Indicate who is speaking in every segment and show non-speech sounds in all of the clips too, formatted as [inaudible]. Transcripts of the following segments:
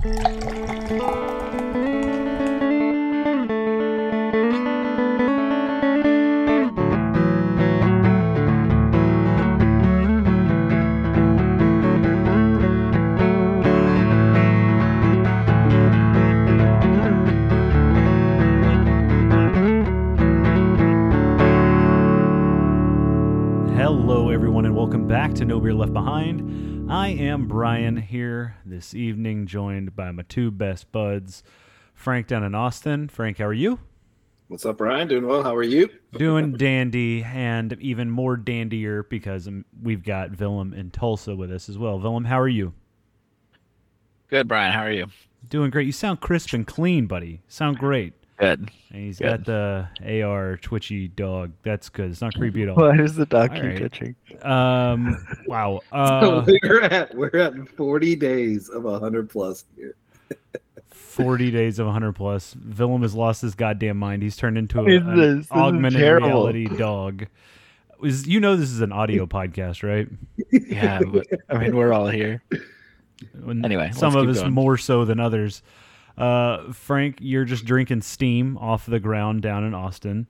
Speaker 1: Hello, everyone, and welcome back to No Beer Left Behind. I am Bryan here this evening, joined by my two best buds, Frank down in Austin. Frank, how are you?
Speaker 2: What's up, Bryan? Doing well. How are you?
Speaker 1: Doing [laughs] dandy, and even more dandier because um, we've got Willem in Tulsa with us as well. Willem, how are you?
Speaker 3: Good, Bryan. How are you?
Speaker 1: Doing great. You sound crisp and clean, buddy. Sound great.
Speaker 3: Good.
Speaker 1: And he's got the AR twitchy dog. That's good. It's not creepy at all.
Speaker 4: Why is the dog keep
Speaker 1: right.
Speaker 4: twitching?
Speaker 1: Um, [laughs] wow.
Speaker 2: So
Speaker 1: Uh,
Speaker 2: we're at we're at 40 days of 100 plus here.
Speaker 1: 40 days of 100 plus. Willem has lost his goddamn mind. He's turned into a,
Speaker 4: This
Speaker 1: an
Speaker 4: is- this
Speaker 1: augmented
Speaker 4: terrible.
Speaker 1: reality dog. Is you know this is an audio [laughs] podcast, right?
Speaker 3: Yeah, but, I mean we're all here.
Speaker 1: When-
Speaker 3: Anyway,
Speaker 1: some of us
Speaker 3: going.
Speaker 1: more so than others. Uh, Frank, you're just drinking steam off the ground down in Austin.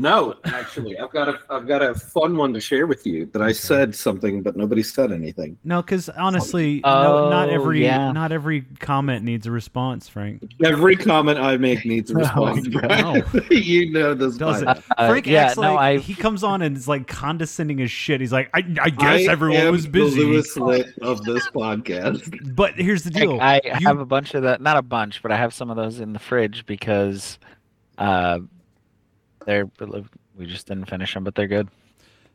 Speaker 2: No, actually, I've got a I've got a fun one to share with you that I said something, but nobody said anything.
Speaker 1: No, because honestly, no, not
Speaker 3: Oh,
Speaker 1: every
Speaker 3: yeah.
Speaker 1: not every comment needs a response, Frank.
Speaker 2: Every comment I make needs a [laughs] response.
Speaker 1: no.
Speaker 2: Bryan. [laughs] you know this.
Speaker 1: Does
Speaker 2: by
Speaker 1: it?
Speaker 2: now.
Speaker 3: Uh,
Speaker 1: Frank
Speaker 3: yeah,
Speaker 1: acts
Speaker 3: no,
Speaker 1: like
Speaker 3: I-
Speaker 1: he comes on and is like condescending as shit. He's like, I, I guess
Speaker 2: I
Speaker 1: everyone
Speaker 2: am
Speaker 1: was
Speaker 2: the
Speaker 1: busy.
Speaker 2: Lewis Lit of this podcast.
Speaker 1: But here's the deal.
Speaker 3: I
Speaker 1: You-
Speaker 3: have a bunch of that. Not a bunch, but I have some of those in the fridge because uh, they're we just didn't finish them, but they're good.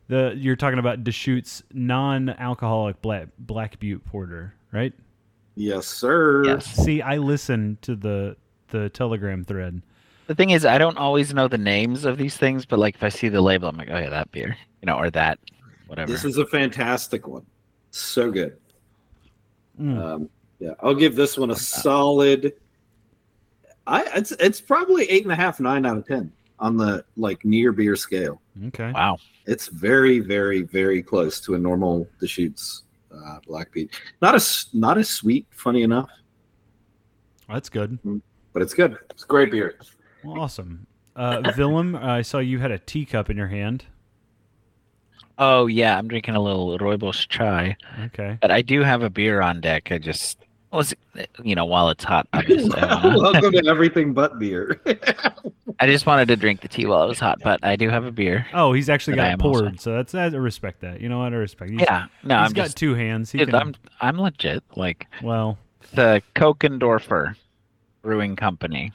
Speaker 1: The you're talking about Deschutes non-alcoholic black black butte porter, right?
Speaker 2: Yes, sir.
Speaker 3: Yes.
Speaker 1: See, I listen to the the Telegram thread.
Speaker 3: The thing is, I don't always know the names of these things, but like if I see the label, I'm like, oh yeah, that beer, you know, or that, whatever.
Speaker 2: This is a fantastic one. So good.
Speaker 1: Mm.
Speaker 2: Um, yeah, I'll give this one a solid. I it's it's probably eight and a half, nine out of ten on the like near beer scale.
Speaker 1: Okay.
Speaker 3: wow.
Speaker 2: It's very, very, very close to a normal Deschutes uh, Black Butte. Not as not as sweet, funny enough,
Speaker 1: That's good.
Speaker 2: but it's good. It's great beer.
Speaker 1: Well, awesome. Uh, Willem, I saw you had a teacup in your hand.
Speaker 3: Oh yeah, I'm drinking a little rooibos chai,
Speaker 1: Okay.
Speaker 3: but I do have a beer on deck. I just was, you know, while it's hot, obviously. I [laughs] wanna- [laughs]
Speaker 2: Welcome to everything but beer. [laughs]
Speaker 3: I just wanted to drink the tea while it was hot, but I do have a beer.
Speaker 1: Oh, he's actually got
Speaker 3: am
Speaker 1: poured,
Speaker 3: also-
Speaker 1: so that's I respect that. You know what? I respect. He's,
Speaker 3: Yeah, no,
Speaker 1: he's
Speaker 3: I'm
Speaker 1: got
Speaker 3: just,
Speaker 1: two hands. He
Speaker 3: dude,
Speaker 1: can,
Speaker 3: I'm, I'm legit. Like
Speaker 1: well,
Speaker 3: the Kokendorfer Brewing Company,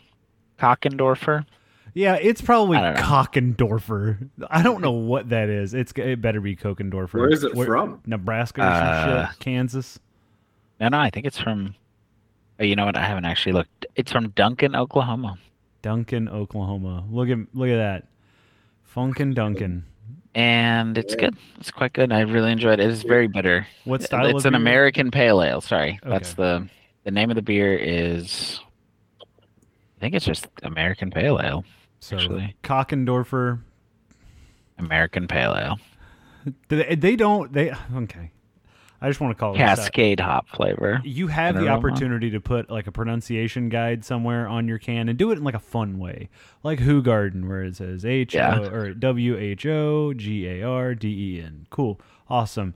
Speaker 3: Kockendorfer.
Speaker 1: yeah, it's probably
Speaker 3: I.
Speaker 1: Kockendorfer. I don't know what that is. It's it better be Kokendorfer.
Speaker 2: Where is it from?
Speaker 1: Nebraska or some
Speaker 3: Uh,
Speaker 1: shit? Kansas.
Speaker 3: No, no, I think it's from. Oh, you know what? I haven't actually looked. It's from Duncan, Oklahoma,
Speaker 1: Duncan, Oklahoma. Look at look at that. Funkin' Duncan.
Speaker 3: and it's good. It's quite good. I really enjoyed it. It's very bitter.
Speaker 1: What style
Speaker 3: it's an
Speaker 1: beer?
Speaker 3: American Pale Ale. Sorry, that's the the name of the beer is. I think it's just American Pale Ale.
Speaker 1: So
Speaker 3: actually.
Speaker 1: Kockendorfer.
Speaker 3: American Pale Ale. [laughs]
Speaker 1: They, they don't they okay. I just want to call it.
Speaker 3: Cascade hop flavor.
Speaker 1: You have the opportunity to put like a pronunciation guide somewhere on your can and do it in like a fun way, like Hoegaarden, where it says H
Speaker 3: Yeah.
Speaker 1: Or W H O G A R D E N. Cool, awesome.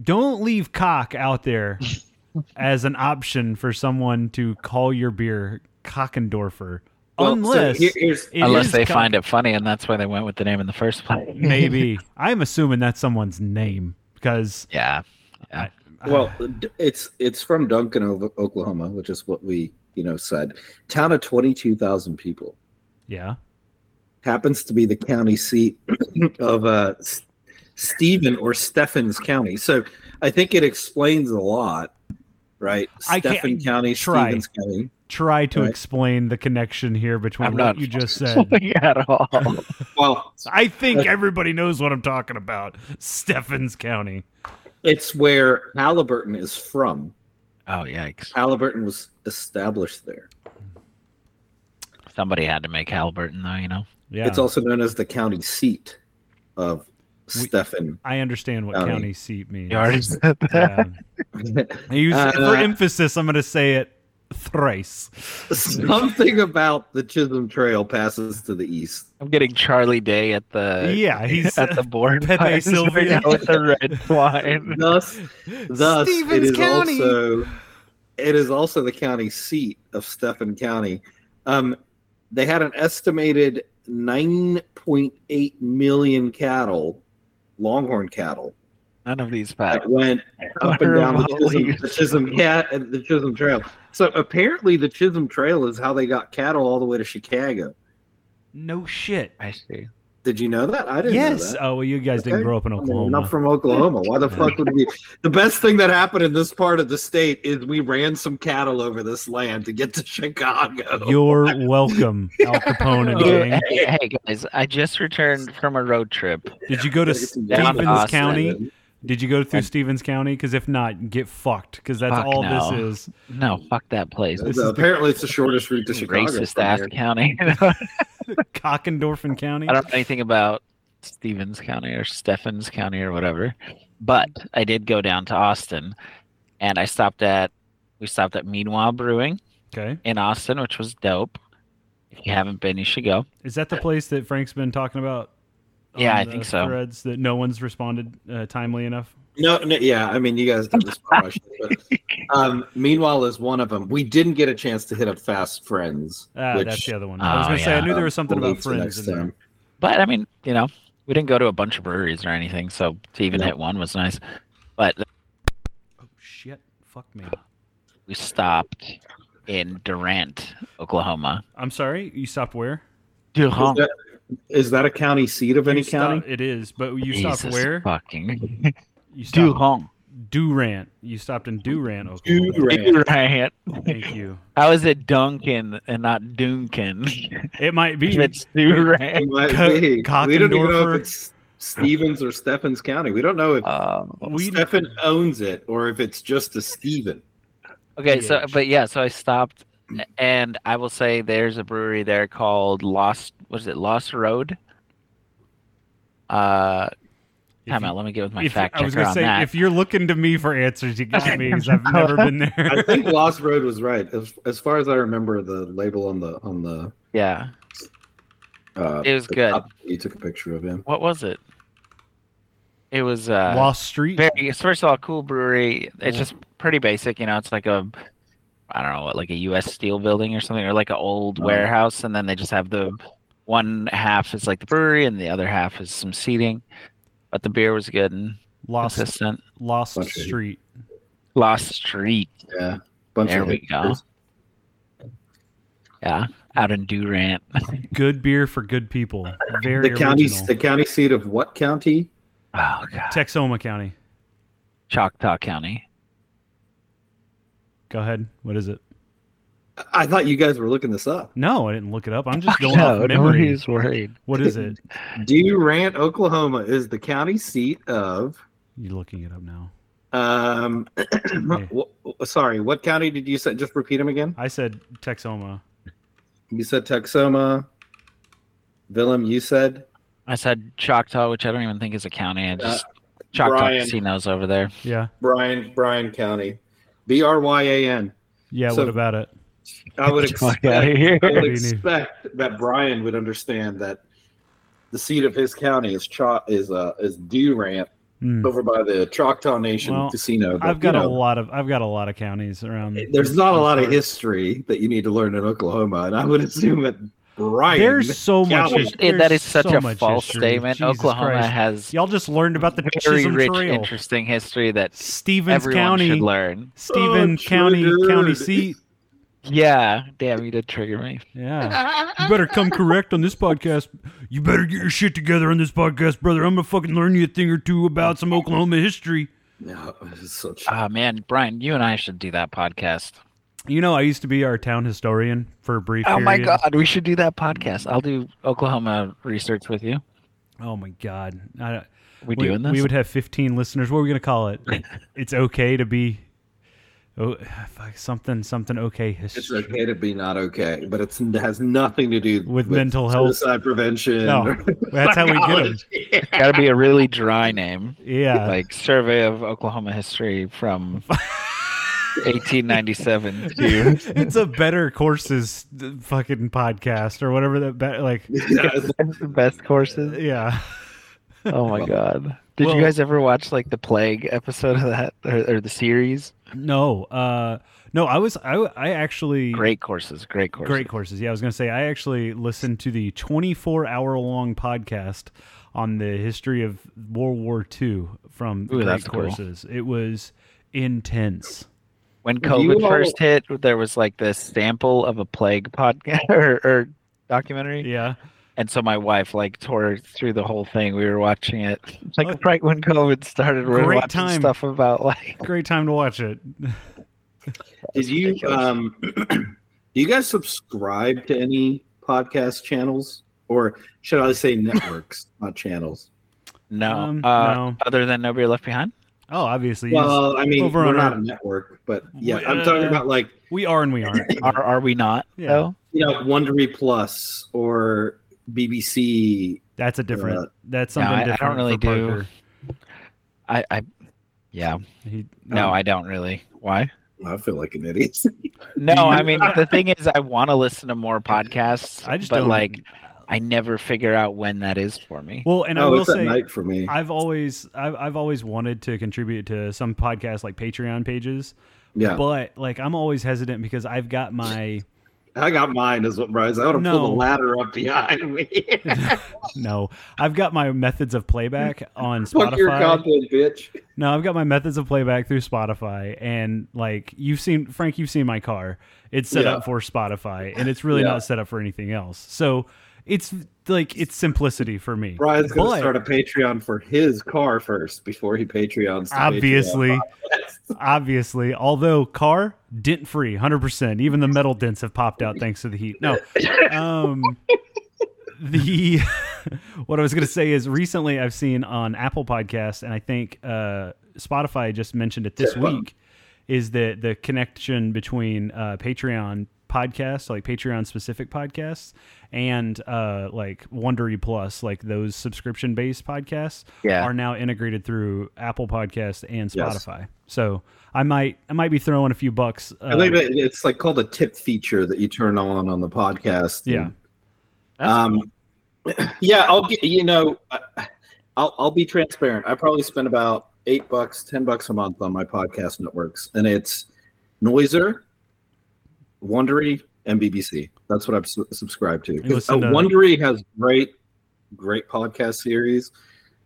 Speaker 1: Don't leave cock out there [laughs] as an option for someone to call your beer Cockendorfer,
Speaker 2: Well, so
Speaker 1: unless
Speaker 2: here-
Speaker 3: Unless they
Speaker 1: cock-
Speaker 3: find it funny, and that's why they went with the name in the first place.
Speaker 1: maybe. [laughs] I'm assuming that's someone's name because
Speaker 3: yeah.
Speaker 2: well, d- it's it's from Duncan, Oklahoma, which is what we you know said. Town of twenty two thousand people.
Speaker 1: yeah.
Speaker 2: happens to be the county seat [clears throat] of uh, Stephen or Stephens County. So I think it explains a lot, right?
Speaker 1: I
Speaker 2: Stephen County,
Speaker 1: try.
Speaker 2: Stevens County.
Speaker 1: Try to
Speaker 2: Right.
Speaker 1: explain the connection here between
Speaker 3: I'm
Speaker 1: what
Speaker 3: not
Speaker 1: you just said.
Speaker 3: at all. [laughs]
Speaker 2: Well,
Speaker 1: I think everybody knows what I'm talking about. Stephens County.
Speaker 2: it's where Halliburton is from.
Speaker 3: Oh yikes!
Speaker 2: Halliburton was established there.
Speaker 3: Somebody had to make Halliburton, though. You know.
Speaker 1: Yeah.
Speaker 2: It's also known as the county seat of Stephen.
Speaker 1: I understand what
Speaker 2: County.
Speaker 1: county seat means.
Speaker 3: You already said that.
Speaker 1: Yeah. [laughs] I use-
Speaker 2: Uh,
Speaker 1: for emphasis, I'm going to say it thrice.
Speaker 2: Something about the Chisholm Trail passes to the east.
Speaker 3: I'm getting Charlie Day at the
Speaker 1: Yeah, he's [laughs]
Speaker 3: at the board
Speaker 1: Pepe
Speaker 3: pines right with the red wine.
Speaker 2: Thus, thus it
Speaker 1: Stevens
Speaker 2: is
Speaker 1: County.
Speaker 2: also it is also the county seat of Stephen County. Um, they had an estimated 9.8 million cattle, Longhorn cattle,
Speaker 3: None of these facts.
Speaker 2: that went up and down the Chisholm, the Chisholm Cat and the Chisholm Trail. So apparently, the Chisholm Trail is how they got cattle all the way to Chicago.
Speaker 1: No shit.
Speaker 3: I see.
Speaker 2: Did you know that? I didn't know
Speaker 1: Yes.
Speaker 2: that.
Speaker 1: Oh, well, you guys didn't grow up in Oklahoma.
Speaker 2: I mean,
Speaker 1: Oklahoma.
Speaker 2: not from Oklahoma. Why the fuck would we? The best thing that happened in this part of the state is we ran some cattle over this land to get to Chicago.
Speaker 1: You're welcome, Al Capone and [laughs]
Speaker 3: Hey,
Speaker 1: gang.
Speaker 3: hey, guys, I just returned from a road trip.
Speaker 1: Did you go to
Speaker 2: Gotta get some
Speaker 3: down
Speaker 1: Stevens
Speaker 3: Austin.
Speaker 1: County? Did you go through
Speaker 3: I-
Speaker 1: Stevens County? Because if not, get fucked. Because that's
Speaker 3: Fuck
Speaker 1: all
Speaker 3: no.
Speaker 1: this is.
Speaker 3: No, fuck that place.
Speaker 1: Uh, this is the-
Speaker 2: apparently, it's the shortest route to Chicago.
Speaker 3: Racist
Speaker 2: from
Speaker 3: ass
Speaker 2: here.
Speaker 3: county. [laughs] I
Speaker 1: Cockendorfen County.
Speaker 3: I don't know anything about Stevens County or Stephens County or whatever, but I did go down to Austin, and I stopped at we stopped at Meanwhile Brewing
Speaker 1: Okay.
Speaker 3: in Austin, which was dope. If you haven't been, you should go.
Speaker 1: Is that the place that Frank's been talking about?
Speaker 3: Yeah,
Speaker 1: on
Speaker 3: I
Speaker 1: the
Speaker 3: think so.
Speaker 1: Threads that no one's responded uh, timely enough.
Speaker 2: No, no, yeah. I mean, you guys did this question, but [laughs] um, meanwhile, is one of them. We didn't get a chance to hit up Fast Friends.
Speaker 1: Ah,
Speaker 2: which,
Speaker 1: that's the other one. I was
Speaker 3: Oh,
Speaker 1: going to say I knew there was something
Speaker 2: we'll
Speaker 1: about friends. in there.
Speaker 3: But I mean, you know, we didn't go to a bunch of breweries or anything, so to even
Speaker 2: No.
Speaker 3: hit one was nice. But
Speaker 1: Oh shit! Fuck me.
Speaker 3: we stopped in Durant, Oklahoma.
Speaker 1: I'm sorry. You stopped where?
Speaker 2: that, is that a county seat of any
Speaker 1: You stopped-
Speaker 2: county?
Speaker 1: it is, but you stopped where?
Speaker 3: Fucking [laughs]
Speaker 1: You stopped
Speaker 3: Durant.
Speaker 1: Durant. You stopped in Durant, Oklahoma.
Speaker 2: Durant.
Speaker 3: Durant.
Speaker 1: Thank you.
Speaker 3: How is it Duncan and not Duncan?
Speaker 1: It might be. [laughs]
Speaker 3: it's Durant.
Speaker 2: It might
Speaker 1: Co-
Speaker 2: be. We don't even know if it's Stevens or Stephens County. We don't know if
Speaker 3: Um,
Speaker 2: Stephen owns it or if it's just a Stephen.
Speaker 3: okay, so but yeah, so I stopped, and I will say there's a brewery there called Lost. What is it? Lost Road. Uh,
Speaker 1: If
Speaker 3: time
Speaker 1: you-
Speaker 3: out. Let me get with my
Speaker 1: if-
Speaker 3: fact
Speaker 1: I was gonna say,
Speaker 3: that.
Speaker 1: if you're looking to me for answers, you got me. 'cause I've never been [laughs] there.
Speaker 2: I think Lost Road was right. As, as far as I remember, the label on the on the
Speaker 3: yeah,
Speaker 2: uh,
Speaker 3: It was good.
Speaker 2: top you took a picture of him.
Speaker 3: what was it? It was uh,
Speaker 1: Lost Street.
Speaker 3: very. it's First of all, cool brewery. It's just pretty basic. You know, it's like a, I don't know what, like a U.S. Steel building or something, or like an old
Speaker 2: Oh.
Speaker 3: warehouse, and then they just have the one half is like the brewery, and the other half is some seating. But the beer was good and
Speaker 1: Lost
Speaker 3: consistent.
Speaker 1: Lost
Speaker 2: Bunch of-
Speaker 1: Street.
Speaker 3: Lost Street,
Speaker 2: Yeah, bunch
Speaker 3: There
Speaker 2: of
Speaker 3: we go. yeah, out in Durant. [laughs]
Speaker 1: Good beer for good people. Very
Speaker 2: The county, the county seat of what county?
Speaker 3: Oh god,
Speaker 1: Texoma County.
Speaker 3: Choctaw County.
Speaker 1: Go ahead. What is it?
Speaker 2: I thought you guys were looking this up.
Speaker 1: No, I didn't look it up. I'm just [laughs] going
Speaker 3: no,
Speaker 1: off memory.
Speaker 3: nobody's worried.
Speaker 1: What is it? [laughs]
Speaker 2: Durant, Oklahoma, is the county seat of.
Speaker 1: You're looking it up now.
Speaker 2: Um, [clears throat] w- sorry, what county did you say? Just repeat them again.
Speaker 1: I said Texoma.
Speaker 2: You said Texoma. Willem, you said
Speaker 3: I said Choctaw, which I don't even think is a county. I just
Speaker 2: Uh,
Speaker 3: Choctaw
Speaker 2: Bryan.
Speaker 3: casinos over there.
Speaker 1: Yeah.
Speaker 2: Bryan, Bryan County, B R Y A N.
Speaker 1: Yeah.
Speaker 2: So-
Speaker 1: what about it?
Speaker 2: I would
Speaker 3: Get the fuck
Speaker 2: expect. I would
Speaker 1: What do you need?
Speaker 2: expect that Bryan would understand that the seat of his county is Cho- is uh, is Durant
Speaker 1: Hmm.
Speaker 2: over by the Choctaw Nation
Speaker 1: Well,
Speaker 2: Casino. But,
Speaker 1: I've got
Speaker 2: you
Speaker 1: a lot of I've got a lot of counties around.
Speaker 2: There's not a lot of history that you need to learn in Oklahoma, and I would assume that Bryan.
Speaker 1: There's so much.
Speaker 2: County.
Speaker 1: his-
Speaker 3: It- that
Speaker 1: there's
Speaker 3: is such
Speaker 1: so
Speaker 3: a false
Speaker 1: history.
Speaker 3: statement.
Speaker 1: Jesus
Speaker 3: Oklahoma
Speaker 1: Christ.
Speaker 3: has
Speaker 1: Y'all just learned about the
Speaker 3: very
Speaker 1: Chisholm
Speaker 3: rich,
Speaker 1: Trail.
Speaker 3: interesting history that
Speaker 1: Stevens County.
Speaker 3: should learn.
Speaker 1: Stephen
Speaker 2: Oh,
Speaker 1: County
Speaker 2: triggered.
Speaker 1: county seat.
Speaker 3: Yeah, damn, you did trigger me.
Speaker 1: Yeah. [laughs] You better come correct on this podcast. You better get your shit together on this podcast, brother. I'm gonna fucking learn you a thing or two about some Oklahoma history.
Speaker 2: No, it's such.
Speaker 3: Ah, man, Bryan, you and I should do that podcast.
Speaker 1: You know, I used to be our town historian for a brief
Speaker 3: Oh my god, we should do that podcast. I'll do Oklahoma research with you.
Speaker 1: Oh my god. I,
Speaker 3: We,
Speaker 1: we,
Speaker 3: doing this?
Speaker 1: we would have 15 listeners. What are we gonna call it? [laughs] it's okay to be Oh, something something okay
Speaker 2: It's okay to be not okay, but it's, it has nothing to do
Speaker 1: With mental health.
Speaker 2: suicide prevention.
Speaker 1: No, that's how we get 'em.
Speaker 2: psychology.
Speaker 3: Got to be a really dry name,
Speaker 1: Yeah.
Speaker 3: like Survey of Oklahoma History from [laughs] 1897 [laughs]
Speaker 1: it's a better courses fucking podcast or whatever that be- like [laughs]
Speaker 2: Yes.
Speaker 3: best courses. [laughs]
Speaker 1: yeah.
Speaker 3: Oh my god! Did
Speaker 1: Well-
Speaker 3: you guys ever watch like the plague episode of that or, or the series?
Speaker 1: No, uh no, I was I I actually
Speaker 3: Great courses, great courses.
Speaker 1: Great courses. Yeah, I was going to say I actually listened to the 24 hour long podcast on the history of World War II from
Speaker 3: Ooh,
Speaker 1: Great
Speaker 3: that's cool.
Speaker 1: Courses. It was intense.
Speaker 3: When
Speaker 2: Have you
Speaker 3: COVID
Speaker 2: all-
Speaker 3: first hit, there was like this sample of a plague podcast [laughs] or, or documentary,
Speaker 1: Yeah.
Speaker 3: and so my wife like tore through the whole thing. We were watching it like
Speaker 1: Oh.
Speaker 3: right when COVID started. We were
Speaker 1: Great
Speaker 3: watching
Speaker 1: time.
Speaker 3: stuff about like [laughs]
Speaker 1: Great time to watch it. [laughs]
Speaker 2: Did you um [clears throat] do you guys subscribe to any podcast channels? Or should I say networks, not channels?
Speaker 3: no,
Speaker 1: Um,
Speaker 3: uh,
Speaker 1: no.
Speaker 3: other than nobody left behind.
Speaker 1: Oh, obviously.
Speaker 2: Well, I mean,
Speaker 1: over
Speaker 2: we're
Speaker 1: on
Speaker 2: not
Speaker 1: our-
Speaker 2: a network, but yeah,
Speaker 1: We-
Speaker 2: I'm talking
Speaker 1: uh,
Speaker 2: about like
Speaker 1: we are and we aren't. [laughs]
Speaker 3: Are are we not
Speaker 1: Yeah.
Speaker 3: though?
Speaker 2: you know Wondery Plus or BBC.
Speaker 1: That's a different.
Speaker 2: Uh,
Speaker 1: that's
Speaker 3: no,
Speaker 1: something
Speaker 3: I- I don't really do.
Speaker 1: Parker.
Speaker 3: I I yeah.
Speaker 1: He,
Speaker 3: No,
Speaker 2: Um,
Speaker 3: I don't really. Why?
Speaker 2: I feel like an idiot. [laughs]
Speaker 3: No, I mean the thing is, I want to listen to more podcasts.
Speaker 1: I just
Speaker 3: but
Speaker 1: don't
Speaker 3: like I never figure out when that is for me.
Speaker 1: Well, and I
Speaker 2: oh,
Speaker 1: will
Speaker 2: it's
Speaker 1: say,
Speaker 2: night for me.
Speaker 1: I've always I've, I've always wanted to contribute to some podcast like Patreon pages,
Speaker 2: yeah,
Speaker 1: but like I'm always hesitant because I've got my
Speaker 2: I got mine. Is what Bryce. I want to pull
Speaker 1: No.
Speaker 2: the ladder up behind me. [laughs]
Speaker 1: no, I've got my methods of playback on [laughs]
Speaker 2: Fuck your
Speaker 1: Spotify.
Speaker 2: content, bitch.
Speaker 1: No, I've got my methods of playback through Spotify, and like you've seen Frank, you've seen my car. It's set
Speaker 2: Yeah.
Speaker 1: up for Spotify, and it's really
Speaker 2: Yeah.
Speaker 1: not set up for anything else. So it's like it's simplicity for me.
Speaker 2: Bryan's gonna
Speaker 1: But-
Speaker 2: start a Patreon for his car first before he Patreons.
Speaker 1: Obviously,
Speaker 2: Patreon. [laughs]
Speaker 1: obviously. Although car dent free, hundred percent. Even the metal dents have popped out thanks to the heat. No, um, the [laughs] what I was going to say is recently I've seen on Apple Podcasts, and I think uh, Spotify just mentioned it this
Speaker 2: Yeah,
Speaker 1: week, is that the connection between uh, Patreon podcasts, like Patreon specific podcasts, and uh, like Wondery Plus, like those subscription based podcasts,
Speaker 3: Yeah.
Speaker 1: are now integrated through Apple Podcasts and
Speaker 2: Yes.
Speaker 1: Spotify. So I might I might be throwing a few bucks. Uh,
Speaker 2: I think that it's like called a tip feature that you turn on on the podcast.
Speaker 1: Yeah.
Speaker 2: And, um, [clears throat] yeah, I'll get you know, I'll I'll be transparent. I probably spend about eight bucks, ten bucks a month on my podcast networks, and it's Noiser, Wondery, and BBC. That's what I'm su- subscribed to. 'Cause,
Speaker 1: listen
Speaker 2: uh,
Speaker 1: to-
Speaker 2: Wondery has great, great podcast series.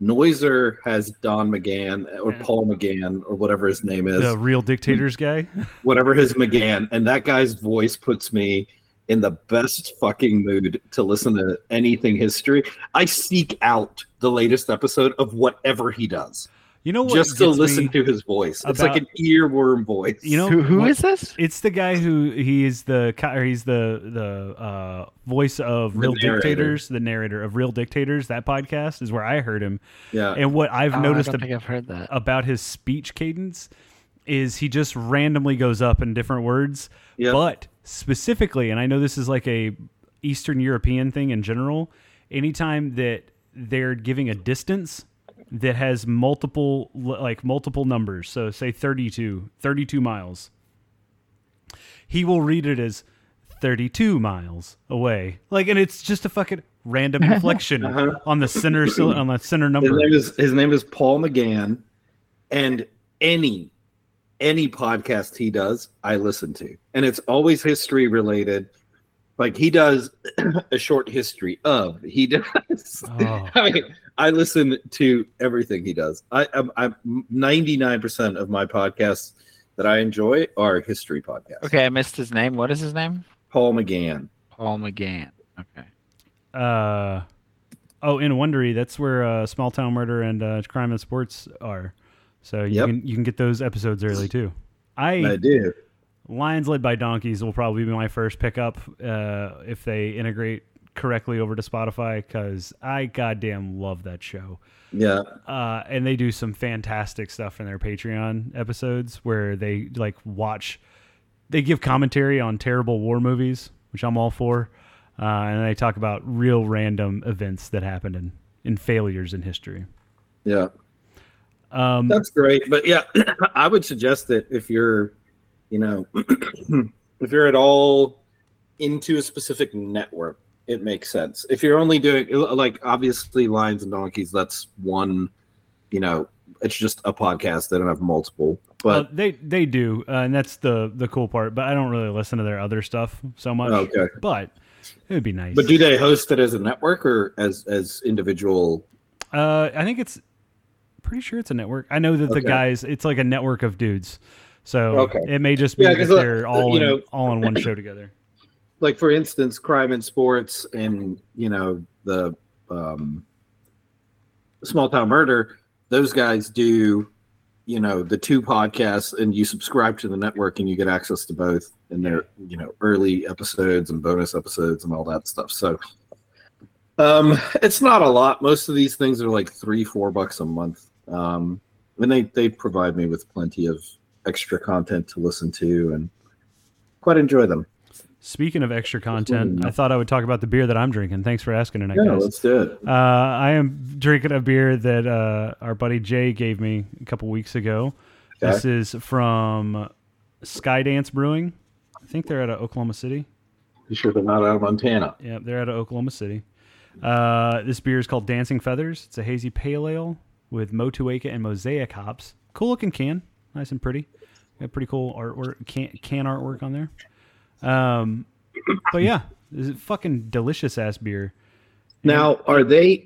Speaker 2: Noiser has Don McGann or
Speaker 1: Yeah.
Speaker 2: Paul McGann or whatever his name is
Speaker 1: the real dictators guy. [laughs]
Speaker 2: whatever his McGann, and that guy's voice puts me in the best fucking mood to listen to anything history. I seek out the latest episode of whatever he does
Speaker 1: You know what?
Speaker 2: just to listen to his voice. It's like an earworm voice.
Speaker 1: You know
Speaker 3: who who
Speaker 1: what-
Speaker 3: is this?
Speaker 1: It's the guy who he is the he's the the uh, voice of
Speaker 2: The
Speaker 1: Real
Speaker 2: narrator.
Speaker 1: Dictators, the narrator of Real Dictators. That podcast is where I heard him,
Speaker 2: yeah,
Speaker 1: and what I've
Speaker 3: Oh,
Speaker 1: noticed
Speaker 3: I
Speaker 1: ab-
Speaker 3: think I've heard that.
Speaker 1: about his speech cadence is he just randomly goes up in different words,
Speaker 2: yeah.
Speaker 1: but specifically, and I know this is like a Eastern European thing in general. Anytime that they're giving a distance that has multiple like multiple numbers, so say 32, 32 miles, he will read it as 32 miles away. Like, and it's just a fucking random [laughs] inflection
Speaker 2: Uh-huh.
Speaker 1: on the center on the center
Speaker 2: His
Speaker 1: number.
Speaker 2: name is his name is Paul McGann, and any any podcast he does, I listen to, and it's always history related. Like he does [clears throat] a short history of. He does. [laughs]
Speaker 1: Oh.
Speaker 2: I mean, I listen to everything he does. I, I'm I'm ninety nine percent of my podcasts that I enjoy are history podcasts.
Speaker 3: Okay, I missed his name. What is his name?
Speaker 2: Paul McGann.
Speaker 3: Paul McGann. Okay.
Speaker 1: Uh, oh, in Wondery, that's where uh, Small Town Murder and uh, Crime and Sports are. So you
Speaker 2: Yep.
Speaker 1: can you can get those episodes early too. I
Speaker 2: I do.
Speaker 1: Lions led by donkeys will probably be my first pickup uh, if they integrate correctly over to Spotify because I goddamn love that show.
Speaker 2: Yeah.
Speaker 1: Uh, and they do some fantastic stuff in their Patreon episodes where they like watch, they give commentary on terrible war movies, which I'm all for, uh, and they talk about real random events that happened in in failures in history.
Speaker 2: Yeah.
Speaker 1: Um,
Speaker 2: That's great. But yeah, [clears throat] I would suggest that if you're, you know, [clears throat] if you're at all into a specific network, it makes sense. If you're only doing like obviously Lions and Donkeys, that's one, you know, it's just a podcast. They don't have multiple. But
Speaker 1: they they do, uh, and that's the the cool part. But I don't really listen to their other stuff so much.
Speaker 2: okay.
Speaker 1: But it would be nice.
Speaker 2: But do they host it as a network or as as individual?
Speaker 1: Uh, I think it's pretty sure it's a network. I know that the guys, it's like a network of dudes. So
Speaker 2: Okay.
Speaker 1: it may just be
Speaker 2: Yeah,
Speaker 1: that
Speaker 2: uh,
Speaker 1: they're all
Speaker 2: you
Speaker 1: in,
Speaker 2: know-
Speaker 1: all in one show together.
Speaker 2: Like for instance, crime and sports, and you know the um, small town murder. Those guys do, you know, the two podcasts, and you subscribe to the network, and you get access to both, and their you know early episodes and bonus episodes and all that stuff. So. Um, it's not a lot. Most of these things are like three, four bucks a month. Um, and they they provide me with plenty of extra content to listen to, and quite enjoy them.
Speaker 1: Speaking of extra content. I thought I would talk about the beer that I'm drinking. Thanks for asking tonight,
Speaker 2: Yeah,
Speaker 1: guys.
Speaker 2: let's do it.
Speaker 1: Uh, I am drinking a beer that uh, our buddy Jay gave me a couple weeks ago.
Speaker 2: Okay.
Speaker 1: This is from Skydance Brewing. I think they're out of Oklahoma City.
Speaker 2: You sure they're not out of Montana?
Speaker 1: Yeah, they're out of Oklahoma City. Uh, this beer is called Dancing Feathers. It's a hazy pale ale with Motueka and Mosaic hops. Cool looking can, nice and pretty. Got pretty cool artwork, can, can artwork on there. Um, but yeah, this is fucking delicious ass beer.
Speaker 2: Now, are they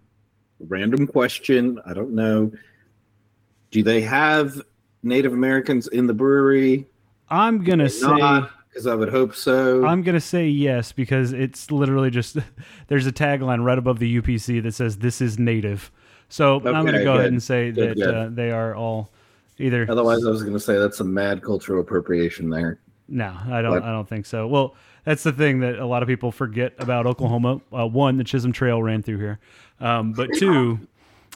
Speaker 2: [clears throat] random question? I don't know. Do they have Native Americans in the brewery?
Speaker 1: I'm gonna say
Speaker 2: because I would hope so.
Speaker 1: I'm gonna say yes because it's literally just [laughs] there's a tagline right above the UPC that says this is native. So I'm gonna
Speaker 2: Okay,
Speaker 1: go ahead and say
Speaker 2: Good,
Speaker 1: that
Speaker 2: good.
Speaker 1: Uh, they are all either.
Speaker 2: Otherwise, I was going to say that's some mad cultural appropriation there.
Speaker 1: No, I don't.
Speaker 2: But-
Speaker 1: I don't think so. Well, that's the thing that a lot of people forget about Oklahoma. Uh, one, the Chisholm Trail ran through here, um, but two,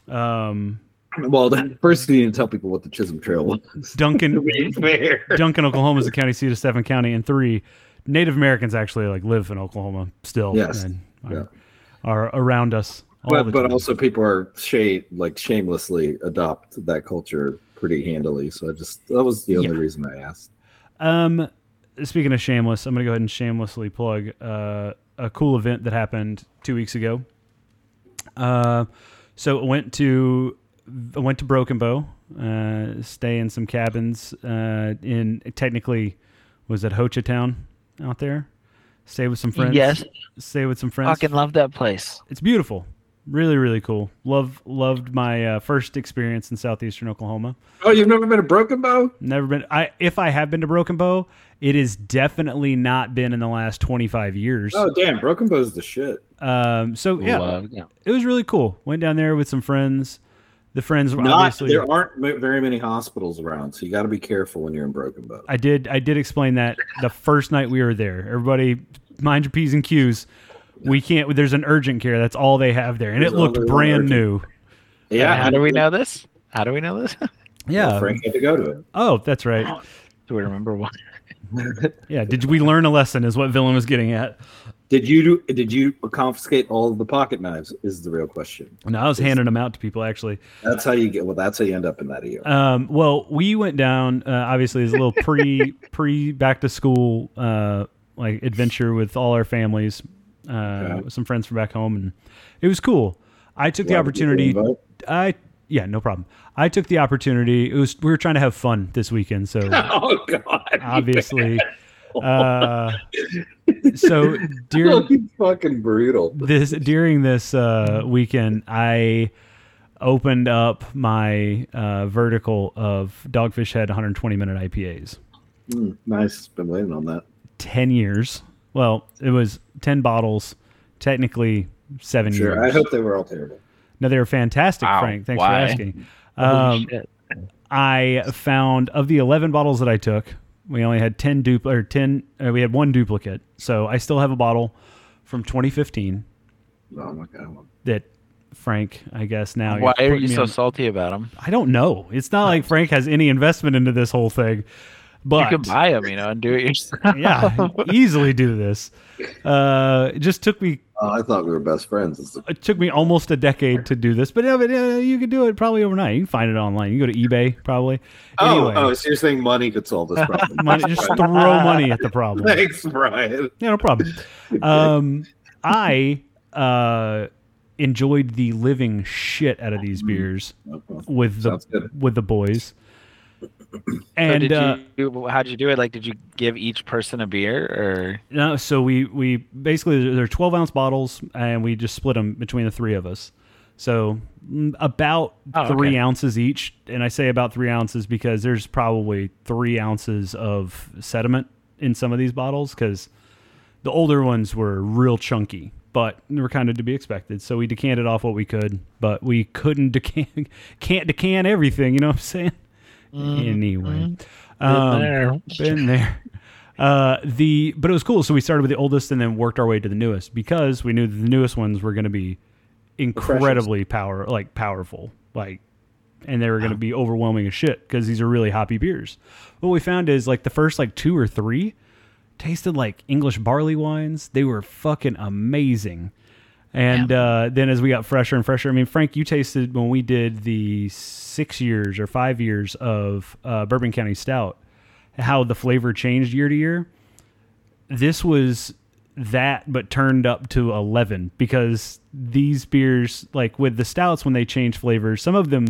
Speaker 1: um,
Speaker 2: Well, first you need to tell people what the Chisholm Trail was.
Speaker 1: Duncan. [laughs] Duncan, Oklahoma is the county seat of Stephen County, and three, Native Americans actually like live in Oklahoma still.
Speaker 2: Yes.
Speaker 1: and are,
Speaker 2: Yeah.
Speaker 1: are around us. All
Speaker 2: But, but
Speaker 1: time.
Speaker 2: also people are shade like shamelessly adopt that culture pretty handily. So I just that was the only
Speaker 1: Yeah.
Speaker 2: reason I asked.
Speaker 1: Um, speaking of shameless, I'm gonna go ahead and shamelessly plug uh, a cool event that happened two weeks ago. Uh, so I went to I went to Broken Bow, uh, stay in some cabins uh, in technically was it Hochatown out there. Stay with some friends.
Speaker 3: Yes,
Speaker 1: Stay with some friends.
Speaker 3: fucking love that place.
Speaker 1: It's beautiful. Really, really cool. Love loved my uh, first experience in southeastern Oklahoma.
Speaker 2: Oh, you've never been to Broken Bow?
Speaker 1: Never been. I if I have been to Broken Bow, it has definitely not been in the last twenty five years.
Speaker 2: Oh, damn, Broken Bow's the shit.
Speaker 1: Um. So yeah,
Speaker 3: Love- yeah.
Speaker 1: it was really cool. Went down there with some friends. The friends were
Speaker 2: Not
Speaker 1: obviously.
Speaker 2: there aren't very many hospitals around, so you got to be careful when you're in Broken Bow.
Speaker 1: I did. I did explain that the first night we were there. Everybody, mind your p's and q's. We can't. There's an urgent care. That's all they have there, and
Speaker 2: There's
Speaker 1: it looked brand
Speaker 2: urgent-
Speaker 1: new.
Speaker 2: Yeah,
Speaker 3: How do we know this? How do we know this?
Speaker 1: Yeah.
Speaker 2: Frank had to go to it.
Speaker 1: Oh, that's right.
Speaker 3: do we remember what? [laughs]
Speaker 1: Yeah. Did we learn a lesson? Is what Villain was getting at.
Speaker 2: Did you do, did you confiscate all of the pocket knives? Is the real question.
Speaker 1: No, I was handing them out to people actually.
Speaker 2: That's how you get. Well, that's how you end up in that ER.
Speaker 1: Um, well, we went down. Uh, obviously, as a little pre [laughs] pre back to school uh, like adventure with all our families, uh,
Speaker 2: Okay.
Speaker 1: some friends from back home, and it was cool. I took the
Speaker 2: Glad to get
Speaker 1: opportunity. I yeah, no problem. I took the opportunity. It was we were trying to have fun this weekend, so [laughs]
Speaker 2: Oh God!
Speaker 1: obviously, uh, so [laughs] during
Speaker 2: Fucking brutal.
Speaker 1: this during this uh, weekend, I opened up my uh, vertical of Dogfish Head 120 minute IPAs.
Speaker 2: Mm, nice. Been waiting on that.
Speaker 1: 10 years. Well, it was 10 bottles, technically seven
Speaker 2: Sure.
Speaker 1: years.
Speaker 2: I hope they were all terrible.
Speaker 1: No, they were fantastic,
Speaker 3: Wow,
Speaker 1: Frank. Thanks
Speaker 3: why?
Speaker 1: for asking. Um. I found of the 11 bottles that I took, we only had 10 dupl or 10 uh, we had one duplicate. So I still have a bottle from 2015
Speaker 2: Oh my god.
Speaker 1: that Frank, I guess now.
Speaker 3: Why are you so
Speaker 1: on-
Speaker 3: salty about them?
Speaker 1: I don't know. It's not like Frank has any investment into this whole thing,
Speaker 3: You can buy them, you know, and do it [laughs] yourself.
Speaker 1: yeah, easily do this. Uh, it just took me
Speaker 2: Oh, I thought we were best friends.
Speaker 1: It took me almost a decade to do this, but, yeah, but uh, you can do it probably overnight. You can find it online. You can go to eBay probably.
Speaker 2: Oh,
Speaker 1: Anyway,
Speaker 2: oh, so you're saying money could solve this problem? [laughs]
Speaker 1: money, just throw money at the problem. [laughs]
Speaker 2: Thanks, Bryan.
Speaker 1: Yeah, no problem. Um, I uh, enjoyed the living shit out of these beers with the with the boys.
Speaker 3: So
Speaker 1: And
Speaker 3: did
Speaker 1: uh,
Speaker 3: you, how'd you do it? Like, did you give each person a beer, or
Speaker 1: no, so we we basically they're twelve ounce bottles, and we just split them between the three of us. So mm, about
Speaker 3: Oh,
Speaker 1: three
Speaker 3: okay.
Speaker 1: ounces each, and I say about three ounces because there's probably three ounces of sediment in some of these bottles because the older ones were real chunky, but they were kind of to be expected. So we decanted off what we could, but we couldn't decant [laughs] can't decant everything. You know what I'm saying? Anyway, um,
Speaker 3: there.
Speaker 1: been there. Uh, the but it was cool. So we started with the oldest and then worked our way to the newest because we knew that the newest ones were going to be incredibly power like powerful, like, and they were going to be overwhelming as shit because these are really hoppy beers. What we found is like the first like two or three tasted like English barley wines. They were fucking amazing. And uh, then as we got fresher and fresher, I mean, Frank, you tasted when we did the six years or five years of uh, Bourbon County Stout, how the flavor changed year to year. This was that, but turned up to 11 because these beers, like with the stouts, when they change flavors, some of them,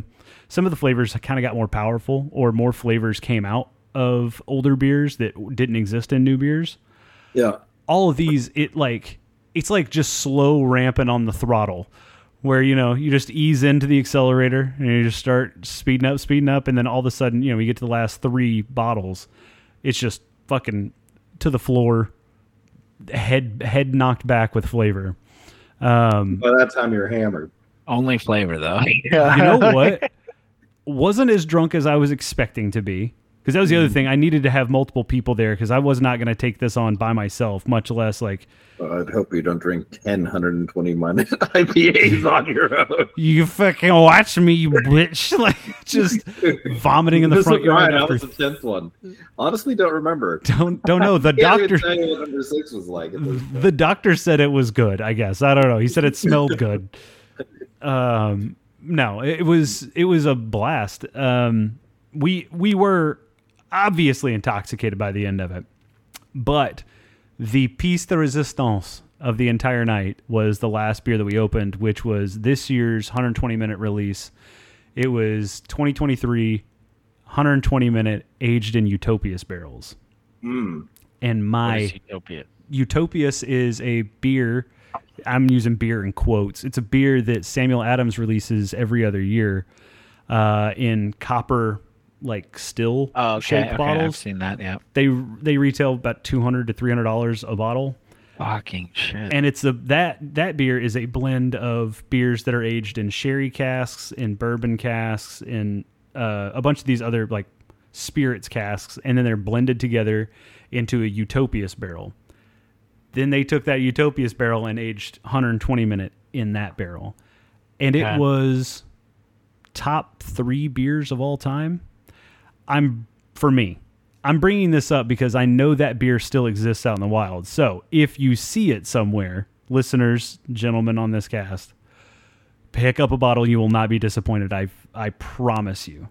Speaker 1: some of the flavors kind of got more powerful or more flavors came out of older beers that didn't exist in new beers
Speaker 2: Yeah.
Speaker 1: all of these it like it's like just slow ramping on the throttle where you know you just ease into the accelerator and you just start speeding up speeding up and then all of a sudden you know we get to the last three bottles it's just fucking to the floor head head knocked back with flavor um
Speaker 2: By that time, you're hammered.
Speaker 3: only flavor though.
Speaker 1: you know [laughs] what wasn't as drunk as i was expecting to be because that was the other thing i needed to have multiple people there because i was not going to take this on by myself much less like
Speaker 2: Uh, I'd hope you don't drink 10 120 minus [laughs] IPAs on your own.
Speaker 1: You fucking watch me, you bitch! [laughs] Like just vomiting in the front yard.
Speaker 2: That
Speaker 1: After,
Speaker 2: was the 10th one. Honestly, don't remember. [laughs]
Speaker 1: don't don't know. The doctor
Speaker 2: tell you what number six was like. at this point.
Speaker 1: the doctor said it was good. I guess I don't know. He said it smelled good. Um, no, it was it was a blast. Um, we we were obviously intoxicated by the end of it, but the piece de resistance of the entire night was the last beer that we opened, which was this year's 120 minute release. It was 2023 120 minute aged in Utopias barrels.
Speaker 2: Mm.
Speaker 1: And my
Speaker 3: is Utopia?
Speaker 1: Utopias is a beer. I'm using beer in quotes. It's a beer that Samuel Adams releases every other year uh, in copper, like still
Speaker 3: Oh, okay.
Speaker 1: shaped
Speaker 3: okay I've seen that. Yeah.
Speaker 1: They they retail about two hundred to three hundred dollars a bottle,
Speaker 3: Fucking shit.
Speaker 1: and it's a that that beer is a blend of beers that are aged in sherry casks, in bourbon casks, in uh, a bunch of these other like spirits casks, and then they're blended together into a Utopias barrel. Then they took that Utopias barrel and aged 120 minute in that barrel, and it was top three beers of all time. I'm for me. I'm bringing this up because I know that beer still exists out in the wild. So if you see it somewhere, listeners, gentlemen on this cast, pick up a bottle. You will not be disappointed. I I promise you,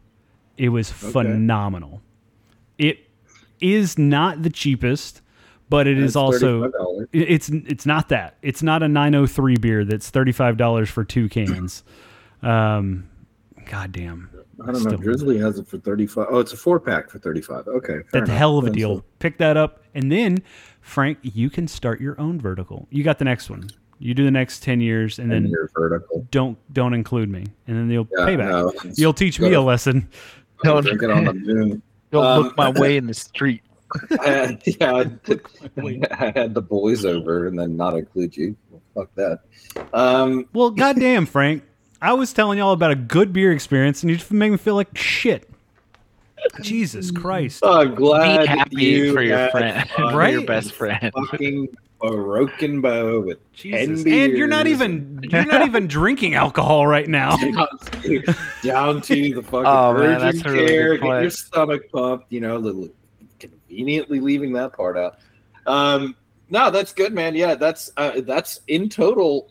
Speaker 1: it was phenomenal. It is not the cheapest, but it is
Speaker 2: It's
Speaker 1: also
Speaker 2: $35.
Speaker 1: it's it's not that. It's not a 903 beer that's $35 for two cans. Um god damn.
Speaker 2: I don't know.
Speaker 1: Still-
Speaker 2: Drizzly has it for 35. Oh, it's a four pack for 35. Okay. fair
Speaker 1: That's a hell of a
Speaker 2: That's
Speaker 1: deal. Pick that up and then Frank, you can start your own vertical. You got the next one. You do the next 10 years and
Speaker 2: And
Speaker 1: then
Speaker 2: your vertical.
Speaker 1: don't don't include me. And then you'll
Speaker 2: Yeah,
Speaker 1: pay back.
Speaker 2: no,
Speaker 1: You'll teach me a lesson.
Speaker 2: I'll drink it on the moon.
Speaker 3: Don't
Speaker 2: um,
Speaker 3: look my way [laughs] in the street.
Speaker 2: I had, yeah, I, [laughs] I had the boys over and then not include you. Well, fuck that. Um,
Speaker 1: Well, goddamn, Frank. I was telling y'all about a good beer experience and you just make me feel like shit. Jesus Christ.
Speaker 2: I'm glad
Speaker 3: Be happy
Speaker 2: you
Speaker 3: for your friend,
Speaker 2: fun. [laughs]
Speaker 3: for your best friend. [laughs]
Speaker 2: Fucking broken bow with
Speaker 1: Jesus. And you're not even [laughs] you're not even drinking alcohol right now.
Speaker 2: down to, the fucking
Speaker 3: Oh, man,
Speaker 2: urgent
Speaker 3: that's a really
Speaker 2: care,
Speaker 3: good
Speaker 2: get your stomach pumped. You know, little conveniently leaving that part out. Um, no, that's good, man. Yeah, that's uh, that's in total.